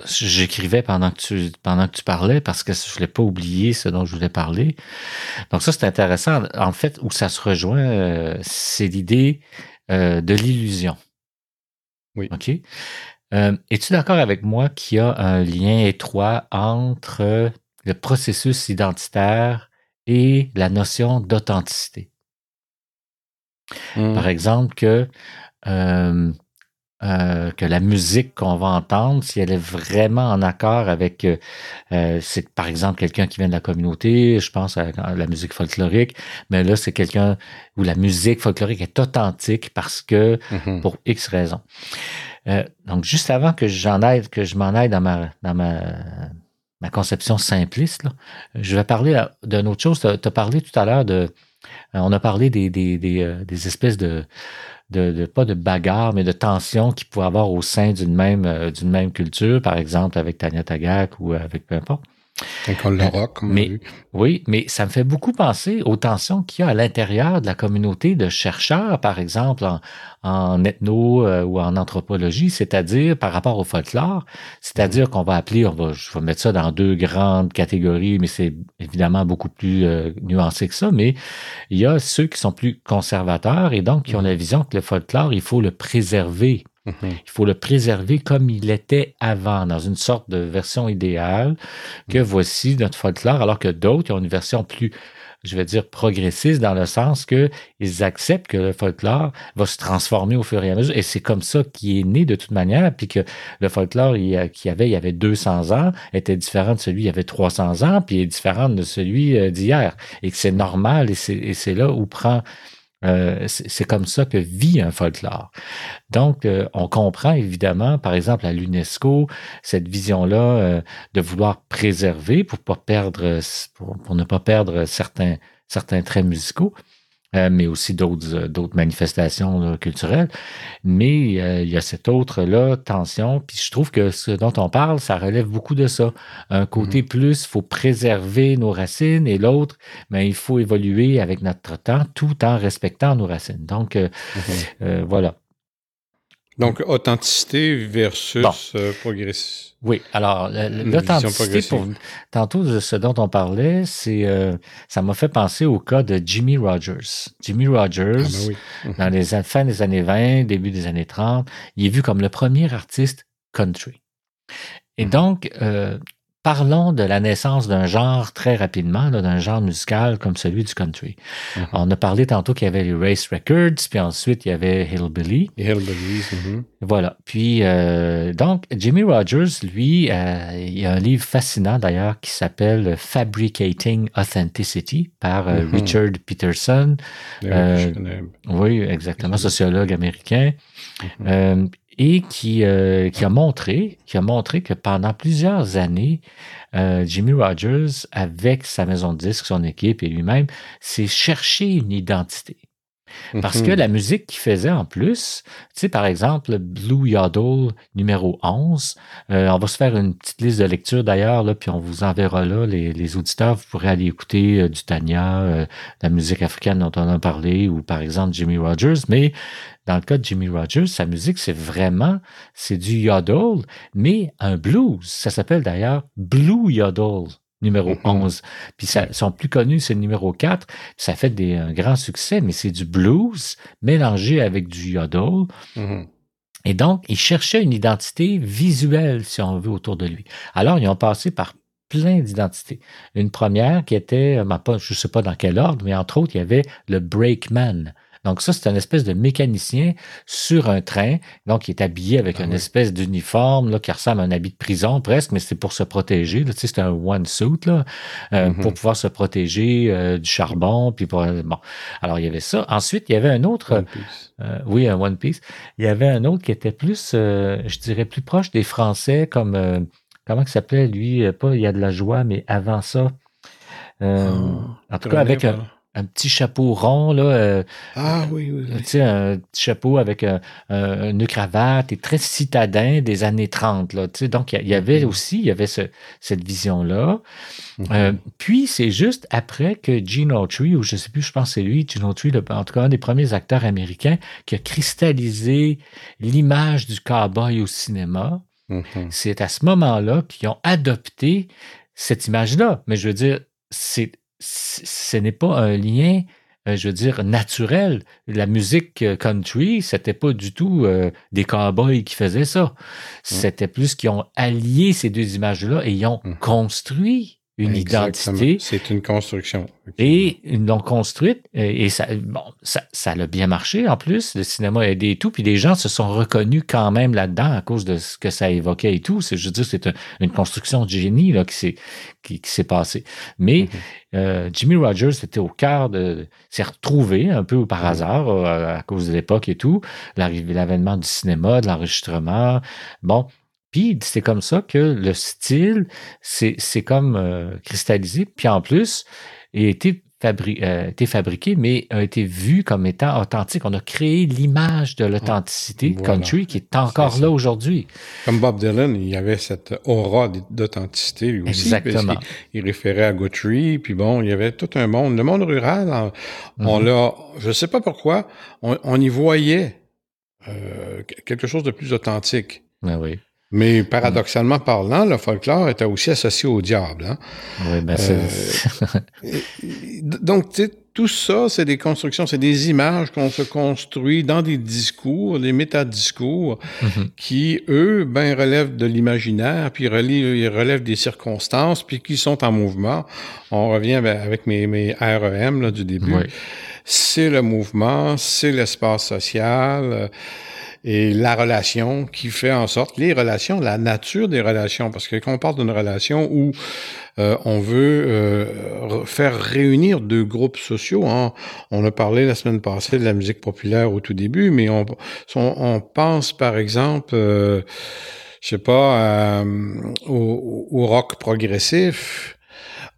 Speaker 2: J'écrivais pendant que tu pendant que tu parlais parce que je voulais pas oublier ce dont je voulais parler. Donc ça, c'est intéressant. En fait, où ça se rejoint, euh, c'est l'idée euh, de l'illusion.
Speaker 3: Oui.
Speaker 2: OK? Euh, es-tu d'accord avec moi qu'il y a un lien étroit entre le processus identitaire et la notion d'authenticité? Par mmh. exemple, que, euh, euh, que la musique qu'on va entendre, si elle est vraiment en accord avec, c'est par exemple quelqu'un qui vient de la communauté, je pense à la musique folklorique, mais là, c'est quelqu'un où la musique folklorique est authentique parce que, mmh pour X raisons. Euh, donc, juste avant que j'en aille, que je m'en aille dans ma, dans ma, conception simpliste, je vais parler d'une autre chose. Tu as, parlé tout à l'heure de. Euh, on a parlé des, euh, espèces de, de, pas de bagarres, mais de tensions qu'il pouvait avoir au sein d'une même, d'une même culture, par exemple avec Tanya Tagak ou avec peu importe.
Speaker 3: Euh,
Speaker 2: mais, Oui, mais ça me fait beaucoup penser aux tensions qu'il y a à l'intérieur de la communauté de chercheurs, par exemple, en, ethno euh, ou en anthropologie, c'est-à-dire par rapport au folklore, c'est-à-dire qu'on va appeler, on va, je vais mettre ça dans deux grandes catégories, mais c'est évidemment beaucoup plus euh, nuancé que ça, mais il y a ceux qui sont plus conservateurs et donc qui ont la vision que le folklore, il faut le préserver Mhm. Il faut le préserver comme il était avant, dans une sorte de version idéale, que mhm. voici notre folklore, alors que d'autres ont une version plus, je vais dire, progressiste dans le sens qu'ils acceptent que le folklore va se transformer au fur et à mesure. Et c'est comme ça qu'il est né de toute manière, puis que le folklore qu'il y avait il y avait 200 ans était différent de celui il y avait 300 ans, puis est différent de celui euh, d'hier. Et que c'est normal, et c'est là où prend euh, c'est comme ça que vit un folklore. Donc, euh, on comprend évidemment, par exemple, à l'UNESCO, cette vision-là euh, de vouloir préserver pour pas perdre, pour, ne pas perdre certains, certains traits musicaux. Euh, mais aussi d'autres euh, d'autres manifestations culturelles. Mais euh, il y a cette autre-là, tension. Puis je trouve que ce dont on parle, ça relève beaucoup de ça. Un côté mmh plus, il faut préserver nos racines et l'autre, mais il faut évoluer avec notre temps tout en respectant nos racines. Donc, mmh voilà.
Speaker 3: Donc, authenticité versus progressisme.
Speaker 2: Oui, alors l'authenticité, pour tantôt de ce dont on parlait, c'est euh, ça m'a fait penser au cas de Jimmy Rogers. Jimmy Rogers, ah, ben dans les fins des années 20, début des années 30, il est vu comme le premier artiste country. Et mhm. donc, euh, Parlons de la naissance d'un genre très rapidement, d'un genre musical comme celui du country. Mm-hmm. On a parlé tantôt qu'il y avait les Race Records, puis ensuite il y avait Hillbilly.
Speaker 3: Hillbillies. Mm-hmm.
Speaker 2: Voilà. Puis euh, donc Jimmy Rogers, lui, euh, il y a un livre fascinant d'ailleurs qui s'appelle Fabricating Authenticity par euh, mm-hmm. Richard Peterson. oui, exactement, sociologue américain et qui, euh, qui, a montré, qui a montré que pendant plusieurs années, euh, Jimmy Rogers, avec sa maison de disques, son équipe et lui-même, s'est cherché une identité. Parce que mhm. la musique qu'il faisait en plus, tu sais, par exemple, Blue Yodel numéro 11, euh, on va se faire une petite liste de lecture d'ailleurs, puis on vous enverra là, les, les auditeurs, vous pourrez aller écouter du Tanya, la musique africaine dont on a parlé, ou par exemple Jimmy Rogers, mais dans le cas de Jimmy Rogers, sa musique, c'est vraiment, c'est du yodel, mais un blues. Ça s'appelle d'ailleurs Blue Yodel numéro 11. Mm-hmm. Puis ça, son plus connu, c'est le numéro 4. Ça fait des, un grand succès, mais c'est du blues mélangé avec du yodel. Mm-hmm. Et donc, ils cherchaient une identité visuelle, si on veut, autour de lui. Alors, ils ont passé par plein d'identités. Une première qui était, euh, je ne sais pas dans quel ordre, mais entre autres, il y avait le Brakeman. Donc ça, c'est un espèce de mécanicien sur un train, donc il est habillé avec ah une espèce d'uniforme là, qui ressemble à un habit de prison presque, mais c'est pour se protéger. tu sais, c'est un one suit là, euh, mm-hmm. pour pouvoir se protéger euh, du charbon. Puis pour, bon, alors il y avait ça. Ensuite, il y avait un autre. Euh, oui, un one piece. Il y avait un autre qui était plus, je dirais, plus proche des Français, comme comment il s'appelait lui? Pas il y a de la joie, mais avant ça. Ah, en tout cas, avec un un petit chapeau rond, là. Euh,
Speaker 3: ah oui, oui.
Speaker 2: Tu sais, un petit chapeau avec un, une cravate et très citadin des années 30, là. Tu sais, donc, il y, avait mm-hmm. aussi, il y avait cette vision-là. Euh, puis, c'est juste après que Gene Autry, ou je sais plus, je pense que c'est lui, Gene Autry, en tout cas, un des premiers acteurs américains qui a cristallisé l'image du cowboy au cinéma. Mm-hmm. C'est à ce moment-là qu'ils ont adopté cette image-là. Mais je veux dire, c'est ce n'est pas un lien, euh, je veux dire, naturel. La musique euh, country, c'était pas du tout euh, des cowboys qui faisaient ça. C'était plus qu'ils ont allié ces deux images-là et ils ont mmh. construit une identité.
Speaker 3: C'est une construction.
Speaker 2: Et ils l'ont construite et ça, bon, ça, ça a bien marché en plus. Le cinéma a aidé et tout. Puis les gens se sont reconnus quand même là-dedans à cause de ce que ça évoquait et tout. C'est, je veux dire, c'est une construction de génie là, qui s'est qui, s'est passée. Mais mm-hmm. euh, Jimmy Rogers était au cœur de, s'est retrouvé un peu par mm-hmm. hasard euh, à cause de l'époque et tout, l'arrivée, l'avènement du cinéma, de l'enregistrement. Bon, puis c'est comme ça que le style, c'est comme euh, cristallisé. Puis en plus, il a été, euh, fabriqué, mais a été vu comme étant authentique. On a créé l'image de l'authenticité country qui est encore là aujourd'hui.
Speaker 3: Comme Bob Dylan, il y avait cette aura d'authenticité lui aussi. Exactement. Il, référait à Guthrie, puis bon, il y avait tout un monde. Le monde rural, on, mm-hmm. l'a, je sais pas pourquoi, on, y voyait euh, quelque chose de plus authentique.
Speaker 2: Ben oui.
Speaker 3: Mais paradoxalement parlant, le folklore était aussi associé au diable. Hein?
Speaker 2: Oui, ben.
Speaker 3: Euh, donc, tout ça, c'est des constructions, c'est des images qu'on se construit dans des discours, des métadiscours, mm qui, eux, ben, relèvent de l'imaginaire, puis ils relèvent des circonstances, puis qui sont en mouvement. On revient avec mes, mes REM là, du début. C'est le mouvement, c'est l'espace social et la relation qui fait en sorte, les relations, la nature des relations, parce que quand on parle d'une relation où euh, on veut euh, faire réunir deux groupes sociaux, hein, on a parlé la semaine passée de la musique populaire au tout début, mais on, on, pense par exemple, euh, je sais pas, au, au, rock progressif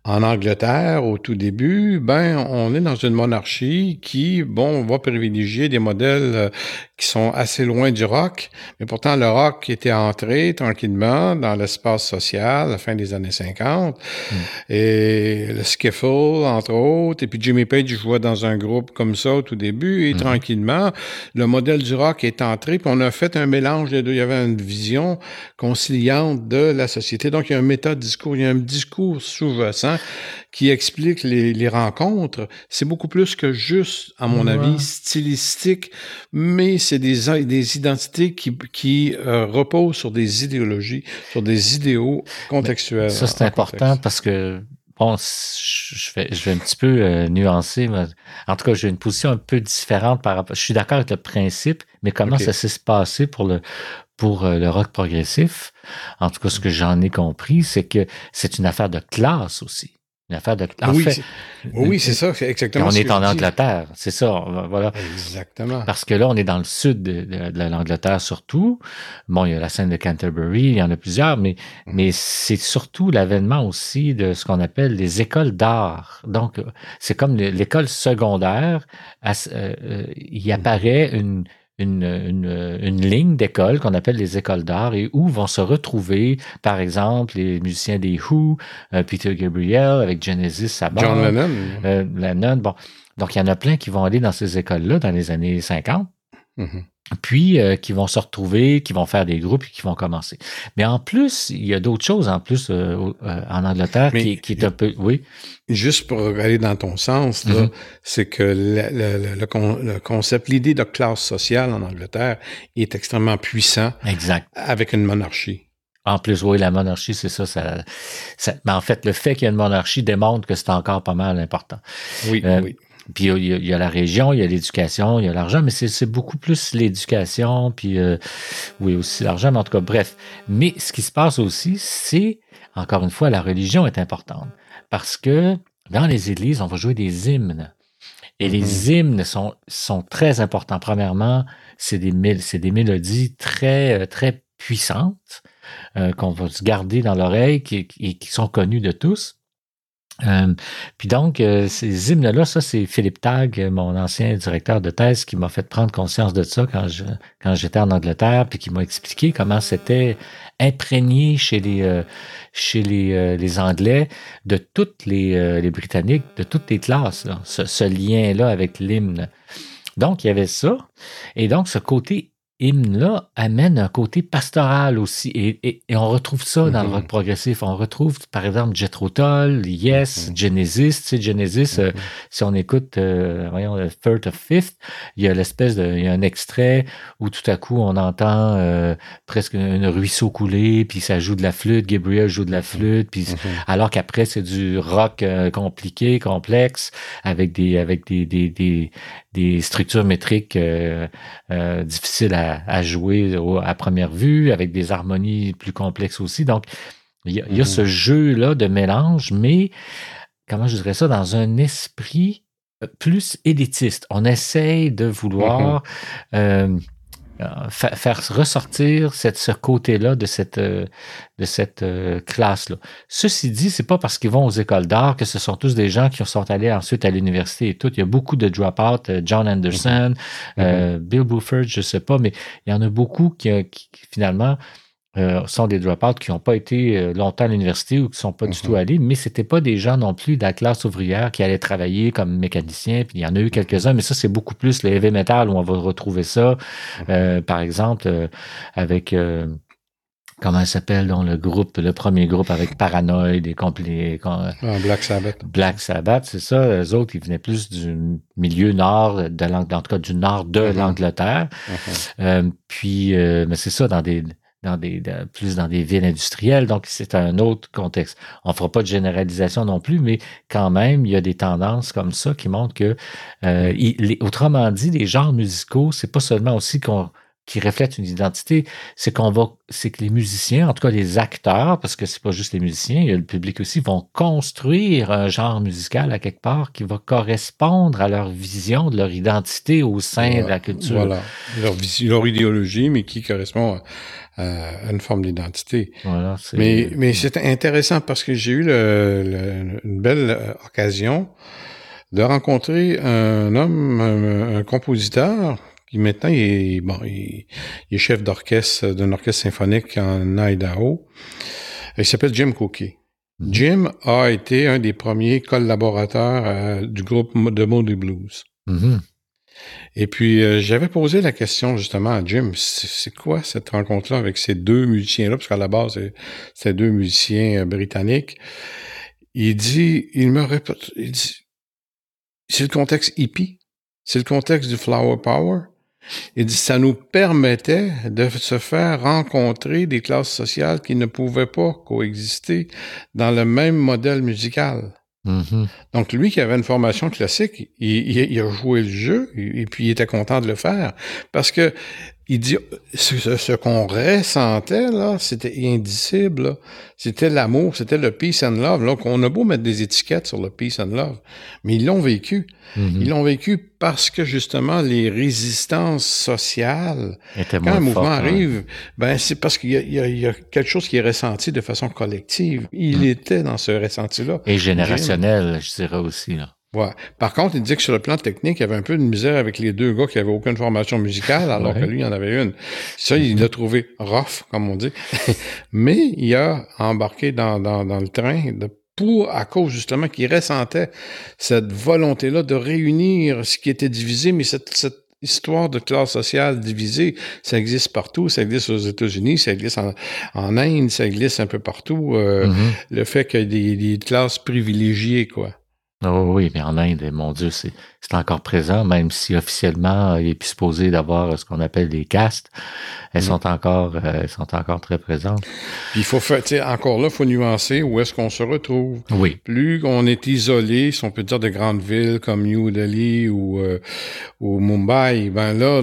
Speaker 3: en Angleterre, au tout début, ben, on est dans une monarchie qui, bon, va privilégier des modèles euh, qui sont assez loin du rock, mais pourtant le rock était entré tranquillement dans l'espace social à la fin des années 50, hmm. et le skiffle, entre autres, et puis Jimmy Page jouait dans un groupe comme ça au tout début, et hmm. tranquillement, le modèle du rock est entré, puis on a fait un mélange des deux. Il y avait une vision conciliante de la société. Donc, il y a un méta-discours, il y a un discours sous-jacent qui explique les, rencontres, c'est beaucoup plus que juste, à mon avis, stylistique, mais c'est des, des identités qui, qui euh, reposent sur des idéologies, sur des idéaux contextuels.
Speaker 2: ça, c'est important parce que Bon, je vais, je vais un petit peu euh, nuancer. Mais en tout cas, j'ai une position un peu différente par rapport. Je suis d'accord avec le principe, mais comment ça s'est passé pour le pour euh, le rock progressif? En tout cas, ce que j'en ai compris, c'est que c'est une affaire de classe aussi. Une affaire de.
Speaker 3: En oui, oui, c'est ça, c'est exactement.
Speaker 2: On est en Angleterre, c'est ça, voilà.
Speaker 3: Exactement.
Speaker 2: Parce que là, on est dans le sud de, l'Angleterre surtout. Bon, il y a la scène de Canterbury, il y en a plusieurs, mais mm-hmm. mais c'est surtout l'avènement aussi de ce qu'on appelle les écoles d'art. Donc, c'est comme l'école secondaire. Euh, euh, il apparaît une une, une, ligne d'école qu'on appelle les écoles d'art et où vont se retrouver, par exemple, les musiciens des Who, euh, Peter Gabriel avec Genesis à
Speaker 3: John Lennon.
Speaker 2: Euh, Lennon. Bon. Donc, il y en a plein qui vont aller dans ces écoles-là dans les années 50. Mm-hmm. Puis euh, qui vont se retrouver, qui vont faire des groupes et qui vont commencer. Mais en plus, il y a d'autres choses en plus euh, euh, en Angleterre qui, qui, est un peu... Oui.
Speaker 3: Juste pour aller dans ton sens, mm-hmm. c'est que le, le, concept, l'idée de classe sociale en Angleterre est extrêmement puissant.
Speaker 2: Exact.
Speaker 3: Avec une monarchie.
Speaker 2: En plus, oui, la monarchie, c'est ça, ça, Mais en fait, le fait qu'il y ait une monarchie démontre que c'est encore pas mal important.
Speaker 3: Oui, oui.
Speaker 2: Puis il y, a, la région, il y a l'éducation, il y a l'argent, mais c'est beaucoup plus l'éducation, puis euh, oui, aussi l'argent, mais en tout cas, bref. Mais ce qui se passe aussi, c'est, encore une fois, la religion est importante. Parce que dans les églises, on va jouer des hymnes. Et les mm-hmm. hymnes sont, sont très importants. Premièrement, c'est des, des mélodies très, euh, très puissantes euh, qu'on va se garder dans l'oreille et qui sont connues de tous. Euh, puis donc, euh, ces hymnes-là, ça, c'est Philippe Tag, mon ancien directeur de thèse, qui m'a fait prendre conscience de ça quand je quand j'étais en Angleterre, puis qui m'a expliqué comment c'était imprégné chez les euh, chez les, les, Anglais de toutes les, les Britanniques, de toutes les classes, ce, ce lien-là avec l'hymne. Donc, il y avait ça. Et donc, ce côté hymne-là amène un côté pastoral aussi. Et, on retrouve ça dans le mm-hmm. rock progressif. On retrouve, par exemple, Jethro Tull, Yes, mm-hmm. Genesis. Tu sais, Genesis, euh, mm-hmm. si on écoute, euh, voyons, le Third of Fifth, il y a l'espèce de, il y a un extrait où tout à coup, on entend euh, presque un ruisseau couler, puis ça joue de la flûte, Gabriel joue de la flûte, puis alors qu'après, c'est du rock compliqué, complexe, avec des, avec des, des, des, des structures métriques difficiles à à, jouer à première vue, avec des harmonies plus complexes aussi. Donc, il y a, mm-hmm. ce jeu-là de mélange, mais comment je dirais ça, dans un esprit euh, plus élitiste. On essaye de vouloir mm-hmm. euh, euh, faire ressortir cette, ce côté-là de cette, euh, de cette euh, classe-là. Ceci dit, c'est pas parce qu'ils vont aux écoles d'art que ce sont tous des gens qui sont allés ensuite à l'université et tout. Il y a beaucoup de drop-out, John Anderson, mm-hmm. Bill Buford, je sais pas, mais il y en a beaucoup qui finalement euh, sont des dropouts qui n'ont pas été euh, longtemps à l'université ou qui ne sont pas du tout mhm. allés, mais ce n'étaient pas des gens non plus de la classe ouvrière qui allaient travailler comme mécaniciens. Puis il y en a eu quelques-uns, mais ça, c'est beaucoup plus le heavy metal où on va retrouver ça. Euh, par exemple, avec comment il s'appelle, dans le groupe, le premier groupe avec Paranoid et complet.
Speaker 3: Ah, Black Sabbath.
Speaker 2: Black Sabbath, c'est ça. Les autres, ils venaient plus du milieu nord, de en tout cas du nord de mhm. l'Angleterre. puis, mais c'est ça, dans des dans des, plus dans des villes industrielles. Donc, c'est un autre contexte. On ne fera pas de généralisation non plus, mais quand même, il y a des tendances comme ça qui montrent que, euh, autrement dit, les genres musicaux, c'est pas seulement aussi qu'on qui reflète une identité, c'est qu'on va, c'est que les musiciens, en tout cas les acteurs, parce que c'est pas juste les musiciens, il y a le public aussi, vont construire un genre musical à quelque part qui va correspondre à leur vision de leur identité au sein de la culture.
Speaker 3: Voilà, leur, leur idéologie, mais qui correspond à, une forme d'identité.
Speaker 2: Voilà,
Speaker 3: mais mais c'est intéressant parce que j'ai eu le, une belle euh, occasion de rencontrer un homme, un compositeur maintenant, il est, bon, il, est chef d'orchestre d'un orchestre symphonique en Idaho. Il s'appelle Jim Cookie. Mhm. Jim a été un des premiers collaborateurs euh, du groupe de Moody Blues.
Speaker 2: Mhm.
Speaker 3: Et puis, euh, j'avais posé la question justement à Jim, c'est quoi cette rencontre-là avec ces deux musiciens-là? Parce qu'à la base, c'est deux musiciens euh, britanniques. Il dit, il me répète, il dit, c'est le contexte hippie, c'est le contexte du flower power, il dit ça nous permettait de se faire rencontrer des classes sociales qui ne pouvaient pas coexister dans le même modèle musical.
Speaker 2: Mm-hmm.
Speaker 3: Donc lui qui avait une formation classique, il, a joué le jeu et puis il était content de le faire parce que il dit ce, qu'on ressentait là, c'était indicible. C'était l'amour, c'était le peace and love. Là, on a beau mettre des étiquettes sur le peace and love, mais ils l'ont vécu.
Speaker 2: Mm-hmm.
Speaker 3: Ils l'ont vécu parce que justement les résistances sociales, quand un mouvement arrive, ben c'est parce qu'il y, a quelque chose qui est ressenti de façon collective. Il mm. était dans ce ressenti-là.
Speaker 2: Et générationnel, je dirais aussi là.
Speaker 3: Ouais. Par contre, il dit que sur le plan technique, il y avait un peu de misère avec les deux gars qui avaient aucune formation musicale, alors que lui, il en avait une. Ça, il l'a trouvé rough, comme on dit. Mais il a embarqué dans, dans, dans le train de pour, à cause justement qu'il ressentait cette volonté-là de réunir ce qui était divisé, mais cette, cette histoire de classe sociale divisée. Ça existe partout. Ça existe aux États-Unis, ça existe en, Inde, ça existe un peu partout. Euh, mm-hmm. Le fait qu'il y ait des, des classes privilégiées, quoi.
Speaker 2: Oh oui, mais en Inde, mon Dieu, c'est encore présent, même si officiellement, il est plus supposé d'avoir ce qu'on appelle des castes. Elles mm. sont encore, euh, elles sont encore très présentes.
Speaker 3: Puis il faut faire, tu sais, encore là, il faut nuancer où est-ce qu'on se retrouve.
Speaker 2: Oui.
Speaker 3: Plus on est isolé, si on peut dire de grandes villes comme New Delhi ou, euh, ou Mumbai, ben là,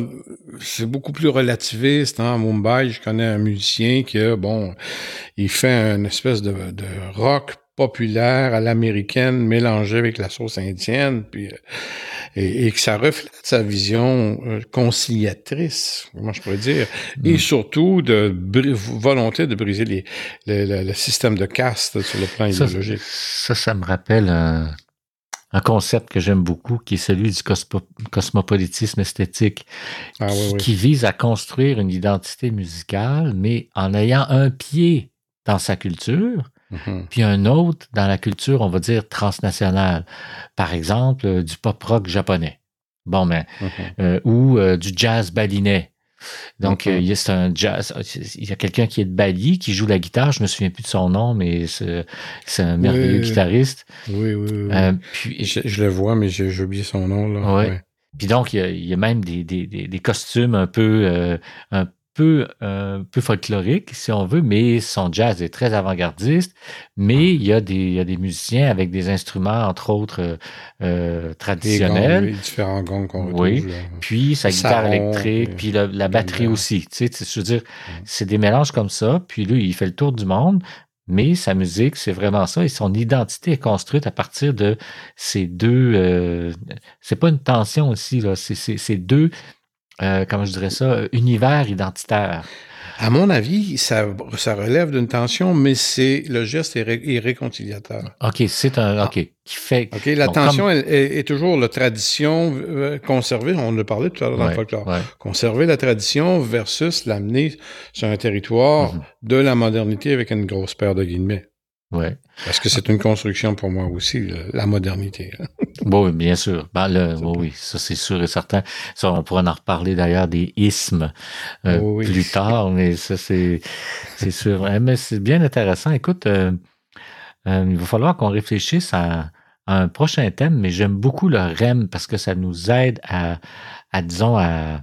Speaker 3: c'est beaucoup plus relativiste. Hein? Mumbai, je connais un musicien qui, bon, il fait une espèce de, de rock populaire à l'américaine mélangée avec la sauce indienne, puis euh, et, que ça reflète sa vision euh, conciliatrice, comment je pourrais dire, et mm. surtout de volonté de briser les, le système de caste sur le plan idéologique.
Speaker 2: Ça, ça me rappelle un, concept que j'aime beaucoup, qui est celui du cosmopolitisme esthétique, ah qui, qui vise à construire une identité musicale, mais en ayant un pied dans sa culture, Mhm. puis un autre dans la culture, on va dire, transnationale. Par exemple, euh, du pop rock japonais. Bon, mais, mhm. euh, ou euh, du jazz balinais. Donc, mhm. il y a un jazz. Il y a quelqu'un qui est de Bali, qui joue la guitare. Je me souviens plus de son nom, mais c'est un merveilleux guitariste.
Speaker 3: Oui, oui, oui. puis, je, le vois, mais j'ai oublié son nom. Là.
Speaker 2: Ouais. Puis donc, il y a, même des, des, des, costumes un peu, un peu, un peu folklorique, si on veut, mais son jazz est très avant-gardiste. Mais il y, a des, il y a des musiciens avec des instruments, entre autres, euh, euh traditionnels.
Speaker 3: oui, différents gongs qu'on retrouve.
Speaker 2: Oui, puis sa guitare électrique, puis la, batterie aussi. Tu sais, je veux dire, c'est des mélanges comme ça. Puis lui, il fait le tour du monde. Mais sa musique, c'est vraiment ça. Et son identité est construite à partir de ces deux. Euh, c'est pas une tension aussi, là. C'est deux euh, comment je dirais ça, univers identitaire.
Speaker 3: À mon avis, ça, ça relève d'une tension, mais c'est le geste est, réconciliateur.
Speaker 2: OK, c'est un. OK qui fait.
Speaker 3: OK, la tension est, toujours la tradition euh, conservée. On en a parlé tout à l'heure dans le folklore. Conserver la tradition versus l'amener sur un territoire mm-hmm. de la modernité avec une grosse paire de guillemets.
Speaker 2: Ouais.
Speaker 3: Parce que c'est une construction pour moi aussi, la modernité.
Speaker 2: bon, bien sûr. Ben, oui, ça c'est sûr et certain. Ça, on pourra en reparler d'ailleurs des ismes euh, oh plus tard, mais ça c'est c'est sûr. Mais c'est bien intéressant. Écoute, euh, euh, il va falloir qu'on réfléchisse à, un prochain thème, mais j'aime beaucoup le REM parce que ça nous aide à, à disons, à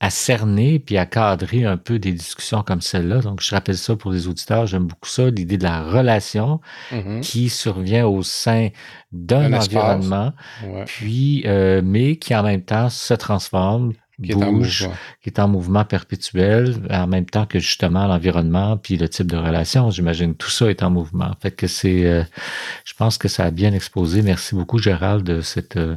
Speaker 2: à cerner puis à cadrer un peu des discussions comme celle-là. Donc, je rappelle ça pour les auditeurs, j'aime beaucoup ça, l'idée de la relation mm-hmm. qui survient au sein d'un environnement, puis euh, mais qui en même temps se transforme, qui bouge, qui est en mouvement perpétuel, en même temps que justement l'environnement puis le type de relation. J'imagine tout ça est en mouvement. Fait que c'est, euh, je pense que ça a bien exposé. Merci beaucoup Gérald de cette euh,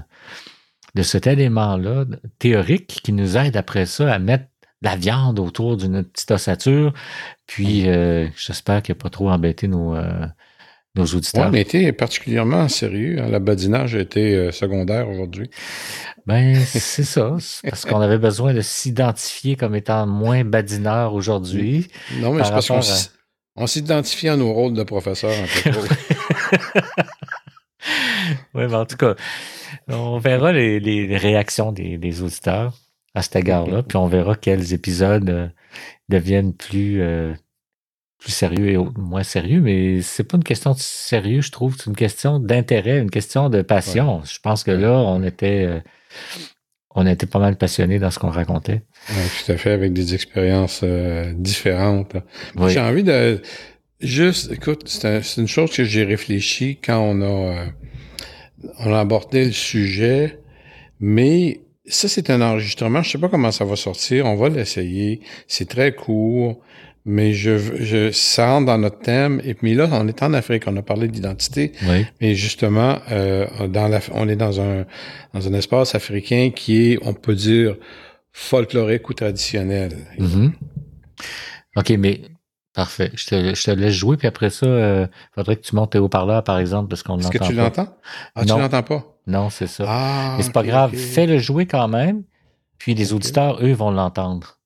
Speaker 2: de cet élément-là théorique qui nous aide après ça à mettre la viande autour d'une petite ossature. Puis, euh, j'espère qu'il n'a pas trop embêté nos, euh, nos auditeurs.
Speaker 3: on a été particulièrement sérieux. Hein? La badinage a été euh, secondaire aujourd'hui.
Speaker 2: Ben, c'est ça. Parce qu'on avait besoin de s'identifier comme étant moins badineur aujourd'hui.
Speaker 3: Non, mais c'est parce qu'on on s'identifie à nos rôles de professeur un peu
Speaker 2: oui, mais en tout cas, on verra les, réactions des, auditeurs à cet égard-là, puis on verra quels épisodes euh, deviennent plus, euh, plus sérieux et moins sérieux, mais c'est pas une question de sérieux, je trouve, c'est une question d'intérêt, une question de passion. Je pense que là, on était, euh, on était pas mal passionnés dans ce qu'on racontait.
Speaker 3: tout à fait, avec des expériences différentes. J'ai envie de juste, écoute, c'est une chose que j'ai réfléchi quand on a on a abordé le sujet, mais ça, c'est un enregistrement. Je sais pas comment ça va sortir. On va l'essayer. C'est très court, mais je, je, ça rentre dans notre thème. Et puis là, on est en Afrique. On a parlé d'identité.
Speaker 2: Oui.
Speaker 3: Mais justement, euh, dans la, on est dans un, dans un espace africain qui est, on peut dire, folklorique ou traditionnel.
Speaker 2: Mm-hmm. OK, mais Parfait. Je te, je te, laisse jouer, puis après ça, il euh, faudrait que tu montes tes haut-parleurs, par exemple, parce qu'on l'entend
Speaker 3: Est-ce que tu l'entends? Ah, tu l'entends pas?
Speaker 2: Non, c'est ça. Ah, Mais c'est pas grave. Fais-le jouer quand même, puis les auditeurs, eux, vont l'entendre.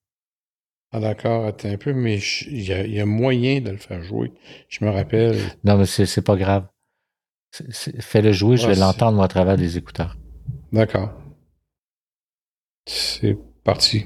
Speaker 3: Ah d'accord, attends un peu, mais il y, a moyen de le faire jouer. Je me rappelle.
Speaker 2: Non, mais c'est pas grave. Fais-le jouer, je vais l'entendre, moi, à travers les écouteurs.
Speaker 3: D'accord. C'est parti.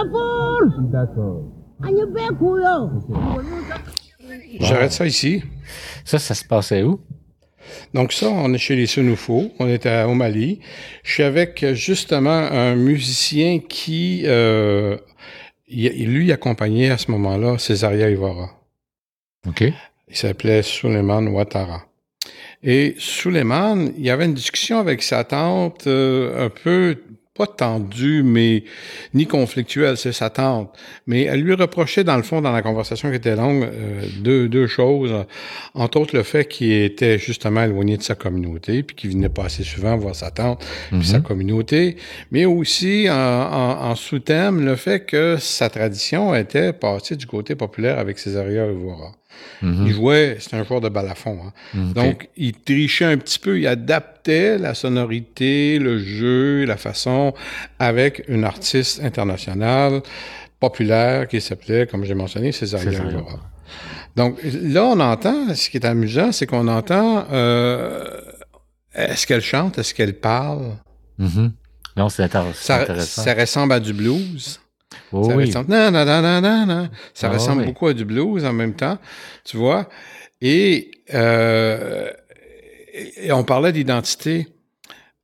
Speaker 4: ka ku na ku yo
Speaker 3: J'arrête ça ici.
Speaker 2: Ça, ça se passait où?
Speaker 3: Donc ça, on est chez les Sunufo, on est à- au Mali. Je suis avec justement un musicien qui, euh, il- il- lui, accompagnait à ce moment-là Césaria Ivora.
Speaker 2: OK.
Speaker 3: Il s'appelait Suleiman Ouattara. Et Suleiman, il y avait une discussion avec sa tante euh, un peu, pas tendue, mais ni conflictuelle, c'est sa tante. Mais elle lui reprochait, dans le fond, dans la conversation qui était longue, euh, deux, deux choses. Entre autres, le fait qu'il était justement éloigné de sa communauté, puis qu'il venait pas assez souvent voir sa tante, puis sa communauté. Mais aussi, en, en- en sous-thème, le fait que sa tradition était passée du côté populaire avec Césaria Evora.
Speaker 2: Mhm.
Speaker 3: Il jouait, c'était un joueur de balafon. hein.
Speaker 2: OK.
Speaker 3: Donc, il trichait un petit peu, il adaptait la sonorité, le jeu, la façon avec une artiste internationale populaire qui s'appelait, comme j'ai mentionné, Césaria. Evora. Donc, là, on entend, ce qui est amusant, c'est qu'on entend, euh, est-ce qu'elle chante, est-ce qu'elle parle?
Speaker 2: Mhm. Non, c'est c'est
Speaker 3: Ça,
Speaker 2: intéressant.
Speaker 3: ça ressemble à du blues.
Speaker 2: Oh,
Speaker 3: Ça
Speaker 2: oui.
Speaker 3: ressemble, nan, nan, nan, nan, nan, nan. Ça
Speaker 2: Ah,
Speaker 3: ressemble
Speaker 2: oui.
Speaker 3: beaucoup à du blues en même temps, tu vois. Et, euh, et on parlait d'identité.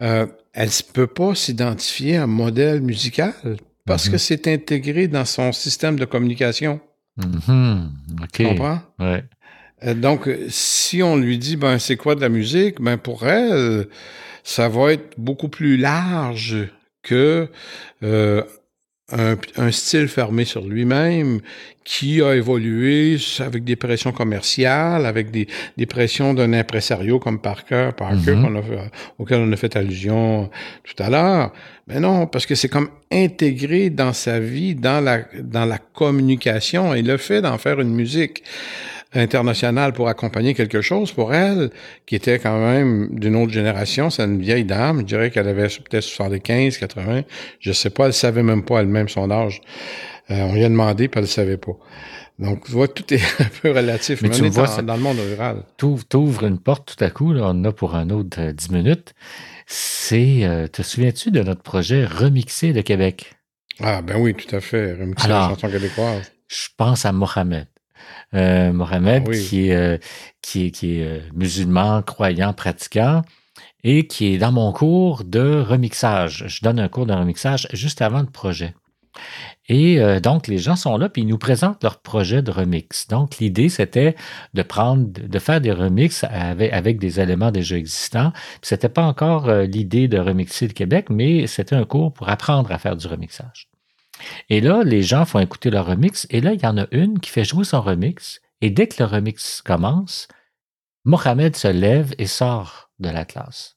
Speaker 3: Euh, elle ne peut pas s'identifier à un modèle musical parce
Speaker 2: Mhm.
Speaker 3: que c'est intégré dans son système de communication.
Speaker 2: Mhm. OK.
Speaker 3: Tu comprends?
Speaker 2: Ouais.
Speaker 3: Euh, Donc, si on lui dit, ben, c'est quoi de la musique? Ben, pour elle, ça va être beaucoup plus large que euh, un, un style fermé sur lui-même qui a évolué avec des pressions commerciales, avec des, des pressions d'un impresario comme Parker, Parker qu'on a fait- auquel on a fait allusion tout à l'heure. Mais non, parce que c'est comme intégré dans sa vie, dans la, dans la communication, et le fait d'en faire une musique internationale pour accompagner quelque chose pour elle, qui était quand même d'une autre génération, c'est une vieille dame, je dirais qu'elle avait peut-être 75, 80, je sais pas, elle savait même pas elle-même son âge. Euh, on lui a demandé, puis elle ne savait pas. Donc, tu vois, tout est un peu relatif.
Speaker 2: Mais
Speaker 3: Mais
Speaker 2: tu
Speaker 3: on
Speaker 2: me
Speaker 3: est
Speaker 2: vois,
Speaker 3: dans,
Speaker 2: ça-
Speaker 3: dans le monde rural.
Speaker 2: T'ouvres, t'ouvres une porte tout à coup, là, on en a pour un autre euh, 10 minutes. C'est, euh, te souviens-tu de notre projet Remixé de Québec?
Speaker 3: Ah, ben oui, tout à fait. Remixer
Speaker 2: Alors.
Speaker 3: la chanson québécoise.
Speaker 2: Je pense à Mohamed. Euh, Mohamed,
Speaker 3: oui.
Speaker 2: qui est, euh, qui est, qui est euh, musulman, croyant, pratiquant, et qui est dans mon cours de remixage. Je donne un cours de remixage juste avant le projet. Et euh, donc, les gens sont là, puis ils nous présentent leur projet de remix. Donc, l'idée, c'était de prendre, de faire des remixes avec, avec des éléments déjà existants. Puis, c'était pas encore euh, l'idée de remixer le Québec, mais c'était un cours pour apprendre à faire du remixage. Et là, les gens font écouter leur remix, et là, il y en a une qui fait jouer son remix, et dès que le remix commence, Mohamed se lève et sort de la classe.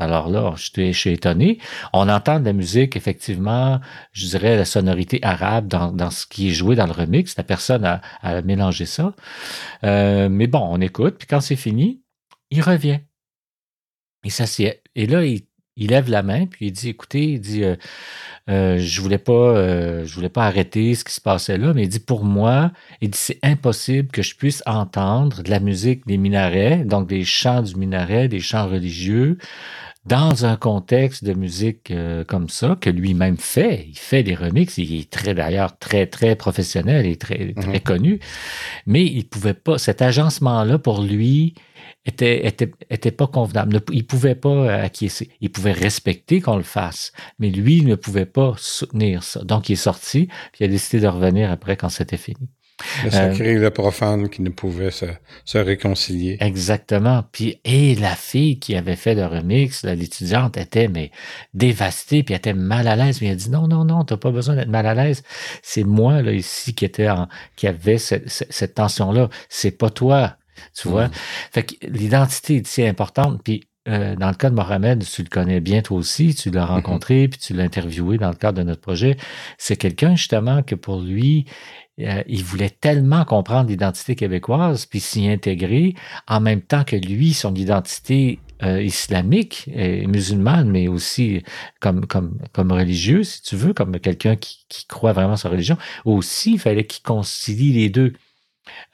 Speaker 2: Alors là, je suis, étonné. On entend de la musique, effectivement, je dirais la sonorité arabe dans, ce qui est joué dans le remix. La personne a, mélangé ça. Euh, mais bon, on écoute, puis quand c'est fini, il revient. Il s'assied. Et là, il, il lève la main, puis il dit, écoutez, il dit, euh, euh, je voulais pas, euh, je voulais pas arrêter ce qui se passait là, mais il dit, pour moi, il dit, c'est impossible que je puisse entendre de la musique des minarets, donc des chants du minaret, des chants religieux, dans un contexte de musique euh, comme ça, que lui-même fait. Il fait des remixes, il est très, d'ailleurs, très, très professionnel et très, très
Speaker 3: Mhm.
Speaker 2: connu, mais il pouvait pas, cet agencement-là, pour lui, était, était, était pas convenable. Il pouvait pas euh, acquiescer. Il pouvait respecter qu'on le fasse, mais lui, il ne pouvait pas soutenir ça. Donc, il est sorti, puis il a décidé de revenir après quand c'était fini.
Speaker 3: Le sacré et le profane qui ne pouvaient se, se réconcilier.
Speaker 2: Exactement. Puis, et la fille qui avait fait le remix, l'étudiante, était mais dévastée, puis elle était mal à l'aise. Mais elle a dit non, non, non, t'as pas besoin d'être mal à l'aise. C'est moi là ici qui était en, qui avait cette, cette- cette tension-là. C'est pas toi. Tu vois? Fait que l'identité est si importante. Puis euh, dans le cas de Mohamed, tu le connais bien toi aussi, tu l'as rencontré, puis tu l'as interviewé dans le cadre de notre projet. C'est quelqu'un justement que pour lui, euh, il voulait tellement comprendre l'identité québécoise, puis s'y intégrer, en même temps que lui, son identité euh, islamique et musulmane, mais aussi comme, comme, comme religieux, si tu veux, comme quelqu'un qui, qui croit vraiment à sa religion. Aussi, il fallait qu'il concilie les deux.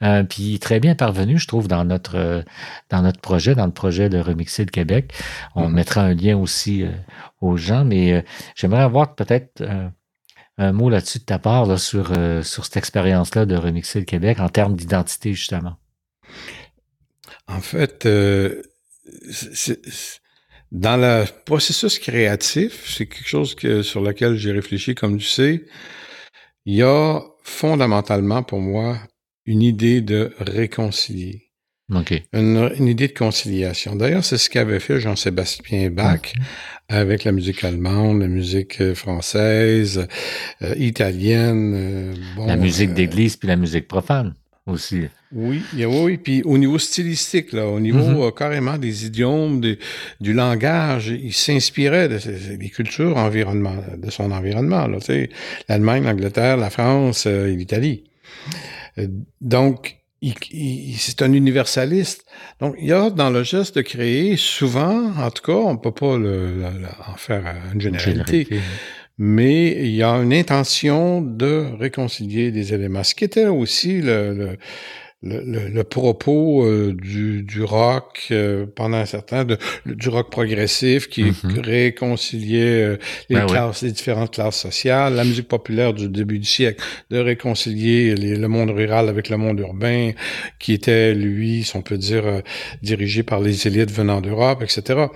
Speaker 2: Euh, puis très bien parvenu, je trouve, dans notre, euh, dans notre projet, dans le projet de Remixer le Québec. On
Speaker 3: Mhm.
Speaker 2: mettra un lien aussi euh, aux gens, mais j'aimerais avoir peut-être un mot là-dessus de ta part là, sur, sur cette expérience-là de Remixer le Québec en termes d'identité, justement.
Speaker 3: En fait, dans le processus créatif, c'est quelque chose que, sur lequel j'ai réfléchi, comme tu sais. Il y a fondamentalement pour moi une idée de réconcilier,
Speaker 2: OK.
Speaker 3: une, une idée de conciliation. D'ailleurs, c'est ce qu'avait fait Jean-Sébastien Bach avec la musique allemande, la musique euh, française, euh, italienne. euh, bon,
Speaker 2: La musique
Speaker 3: euh,
Speaker 2: d'église puis la musique profane aussi.
Speaker 3: Oui, oui, oui. Puis au niveau stylistique, là, au niveau
Speaker 2: Mhm.
Speaker 3: euh, carrément des idiomes, du langage, il s'inspirait de des cultures environnement, de son environnement. Là, tu sais, l'Allemagne, l'Angleterre, la France euh, et l'Italie. Euh, donc, il- il- c'est un universaliste. Donc, il y a dans le geste de créer, souvent, en tout cas, on peut pas le- le- le- en faire une généralité,
Speaker 2: Généralité.
Speaker 3: mais il y a une intention de réconcilier des éléments. Ce qui était aussi le, le, le, le- propos euh, du, du rock euh, pendant un certain de, du rock progressif qui
Speaker 2: Mhm.
Speaker 3: réconciliait euh, les
Speaker 2: Ben
Speaker 3: classes, les différentes classes sociales, la musique populaire du début du siècle, de réconcilier les- le monde rural avec le monde urbain, qui était lui, si on peut dire, euh, dirigé par les élites venant d'Europe, etc.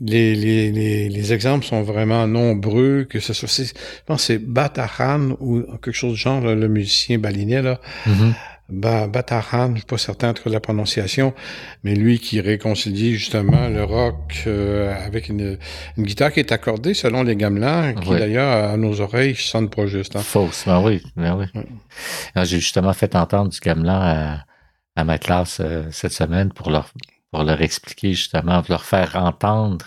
Speaker 3: Les, les, les, les exemples sont vraiment nombreux, que ce soit, c'est- je pense c'est Batahan ou quelque chose du genre, là, le musicien balinais, là.
Speaker 2: Mhm.
Speaker 3: Ba- Batahan, je suis pas certain en tout cas de la prononciation, mais lui qui réconcilie justement le rock euh, avec une, une guitare qui est accordée selon les gamelans, qui d'ailleurs à nos oreilles sonne pas juste. hein.
Speaker 2: Fausse, ben oui, ben oui. Alors, J'ai justement fait entendre du gamelan à, à ma classe euh, cette semaine pour leur, pour leur expliquer justement, pour leur faire entendre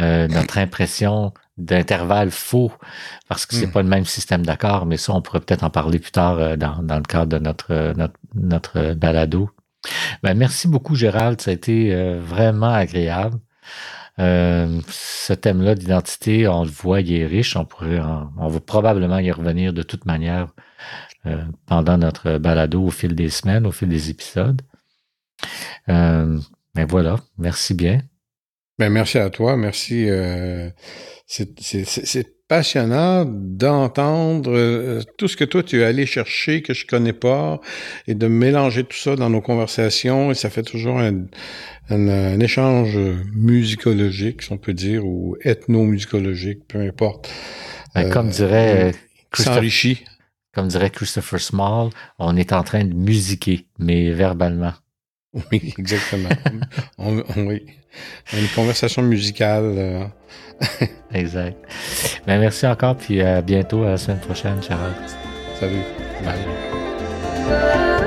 Speaker 2: euh, notre impression d'intervalle faux, parce que c'est
Speaker 3: Mm.
Speaker 2: pas le même système d'accords, mais ça, on pourrait peut-être en parler plus tard euh, dans, dans le cadre de notre, euh, notre, notre balado. Ben, merci beaucoup, Gérald. Ça a été euh, vraiment agréable. Euh, ce thème-là d'identité, on le voit, il est riche. On pourrait, en- on va probablement y revenir de toute manière euh, pendant notre balado au fil des semaines, au fil des épisodes. Euh, mais voilà, merci bien.
Speaker 3: Ben, merci à toi, merci. euh, c'est- passionnant d'entendre euh, tout ce que toi tu es allé chercher que je connais pas et de mélanger tout ça dans nos conversations et ça fait toujours un, un, un échange musicologique, si on peut dire, ou ethnomusicologique, peu importe.
Speaker 2: Ben,
Speaker 3: Euh,
Speaker 2: comme dirait euh,
Speaker 3: s'enrichit.
Speaker 2: comme dirait Christopher Small, on est en train de musiquer, mais verbalement.
Speaker 3: Oui, exactement. on, on- oui. Une conversation musicale. euh,
Speaker 2: Exact. Ben, merci encore, puis à bientôt à la semaine prochaine, Charles.
Speaker 3: salut.
Speaker 2: Bye.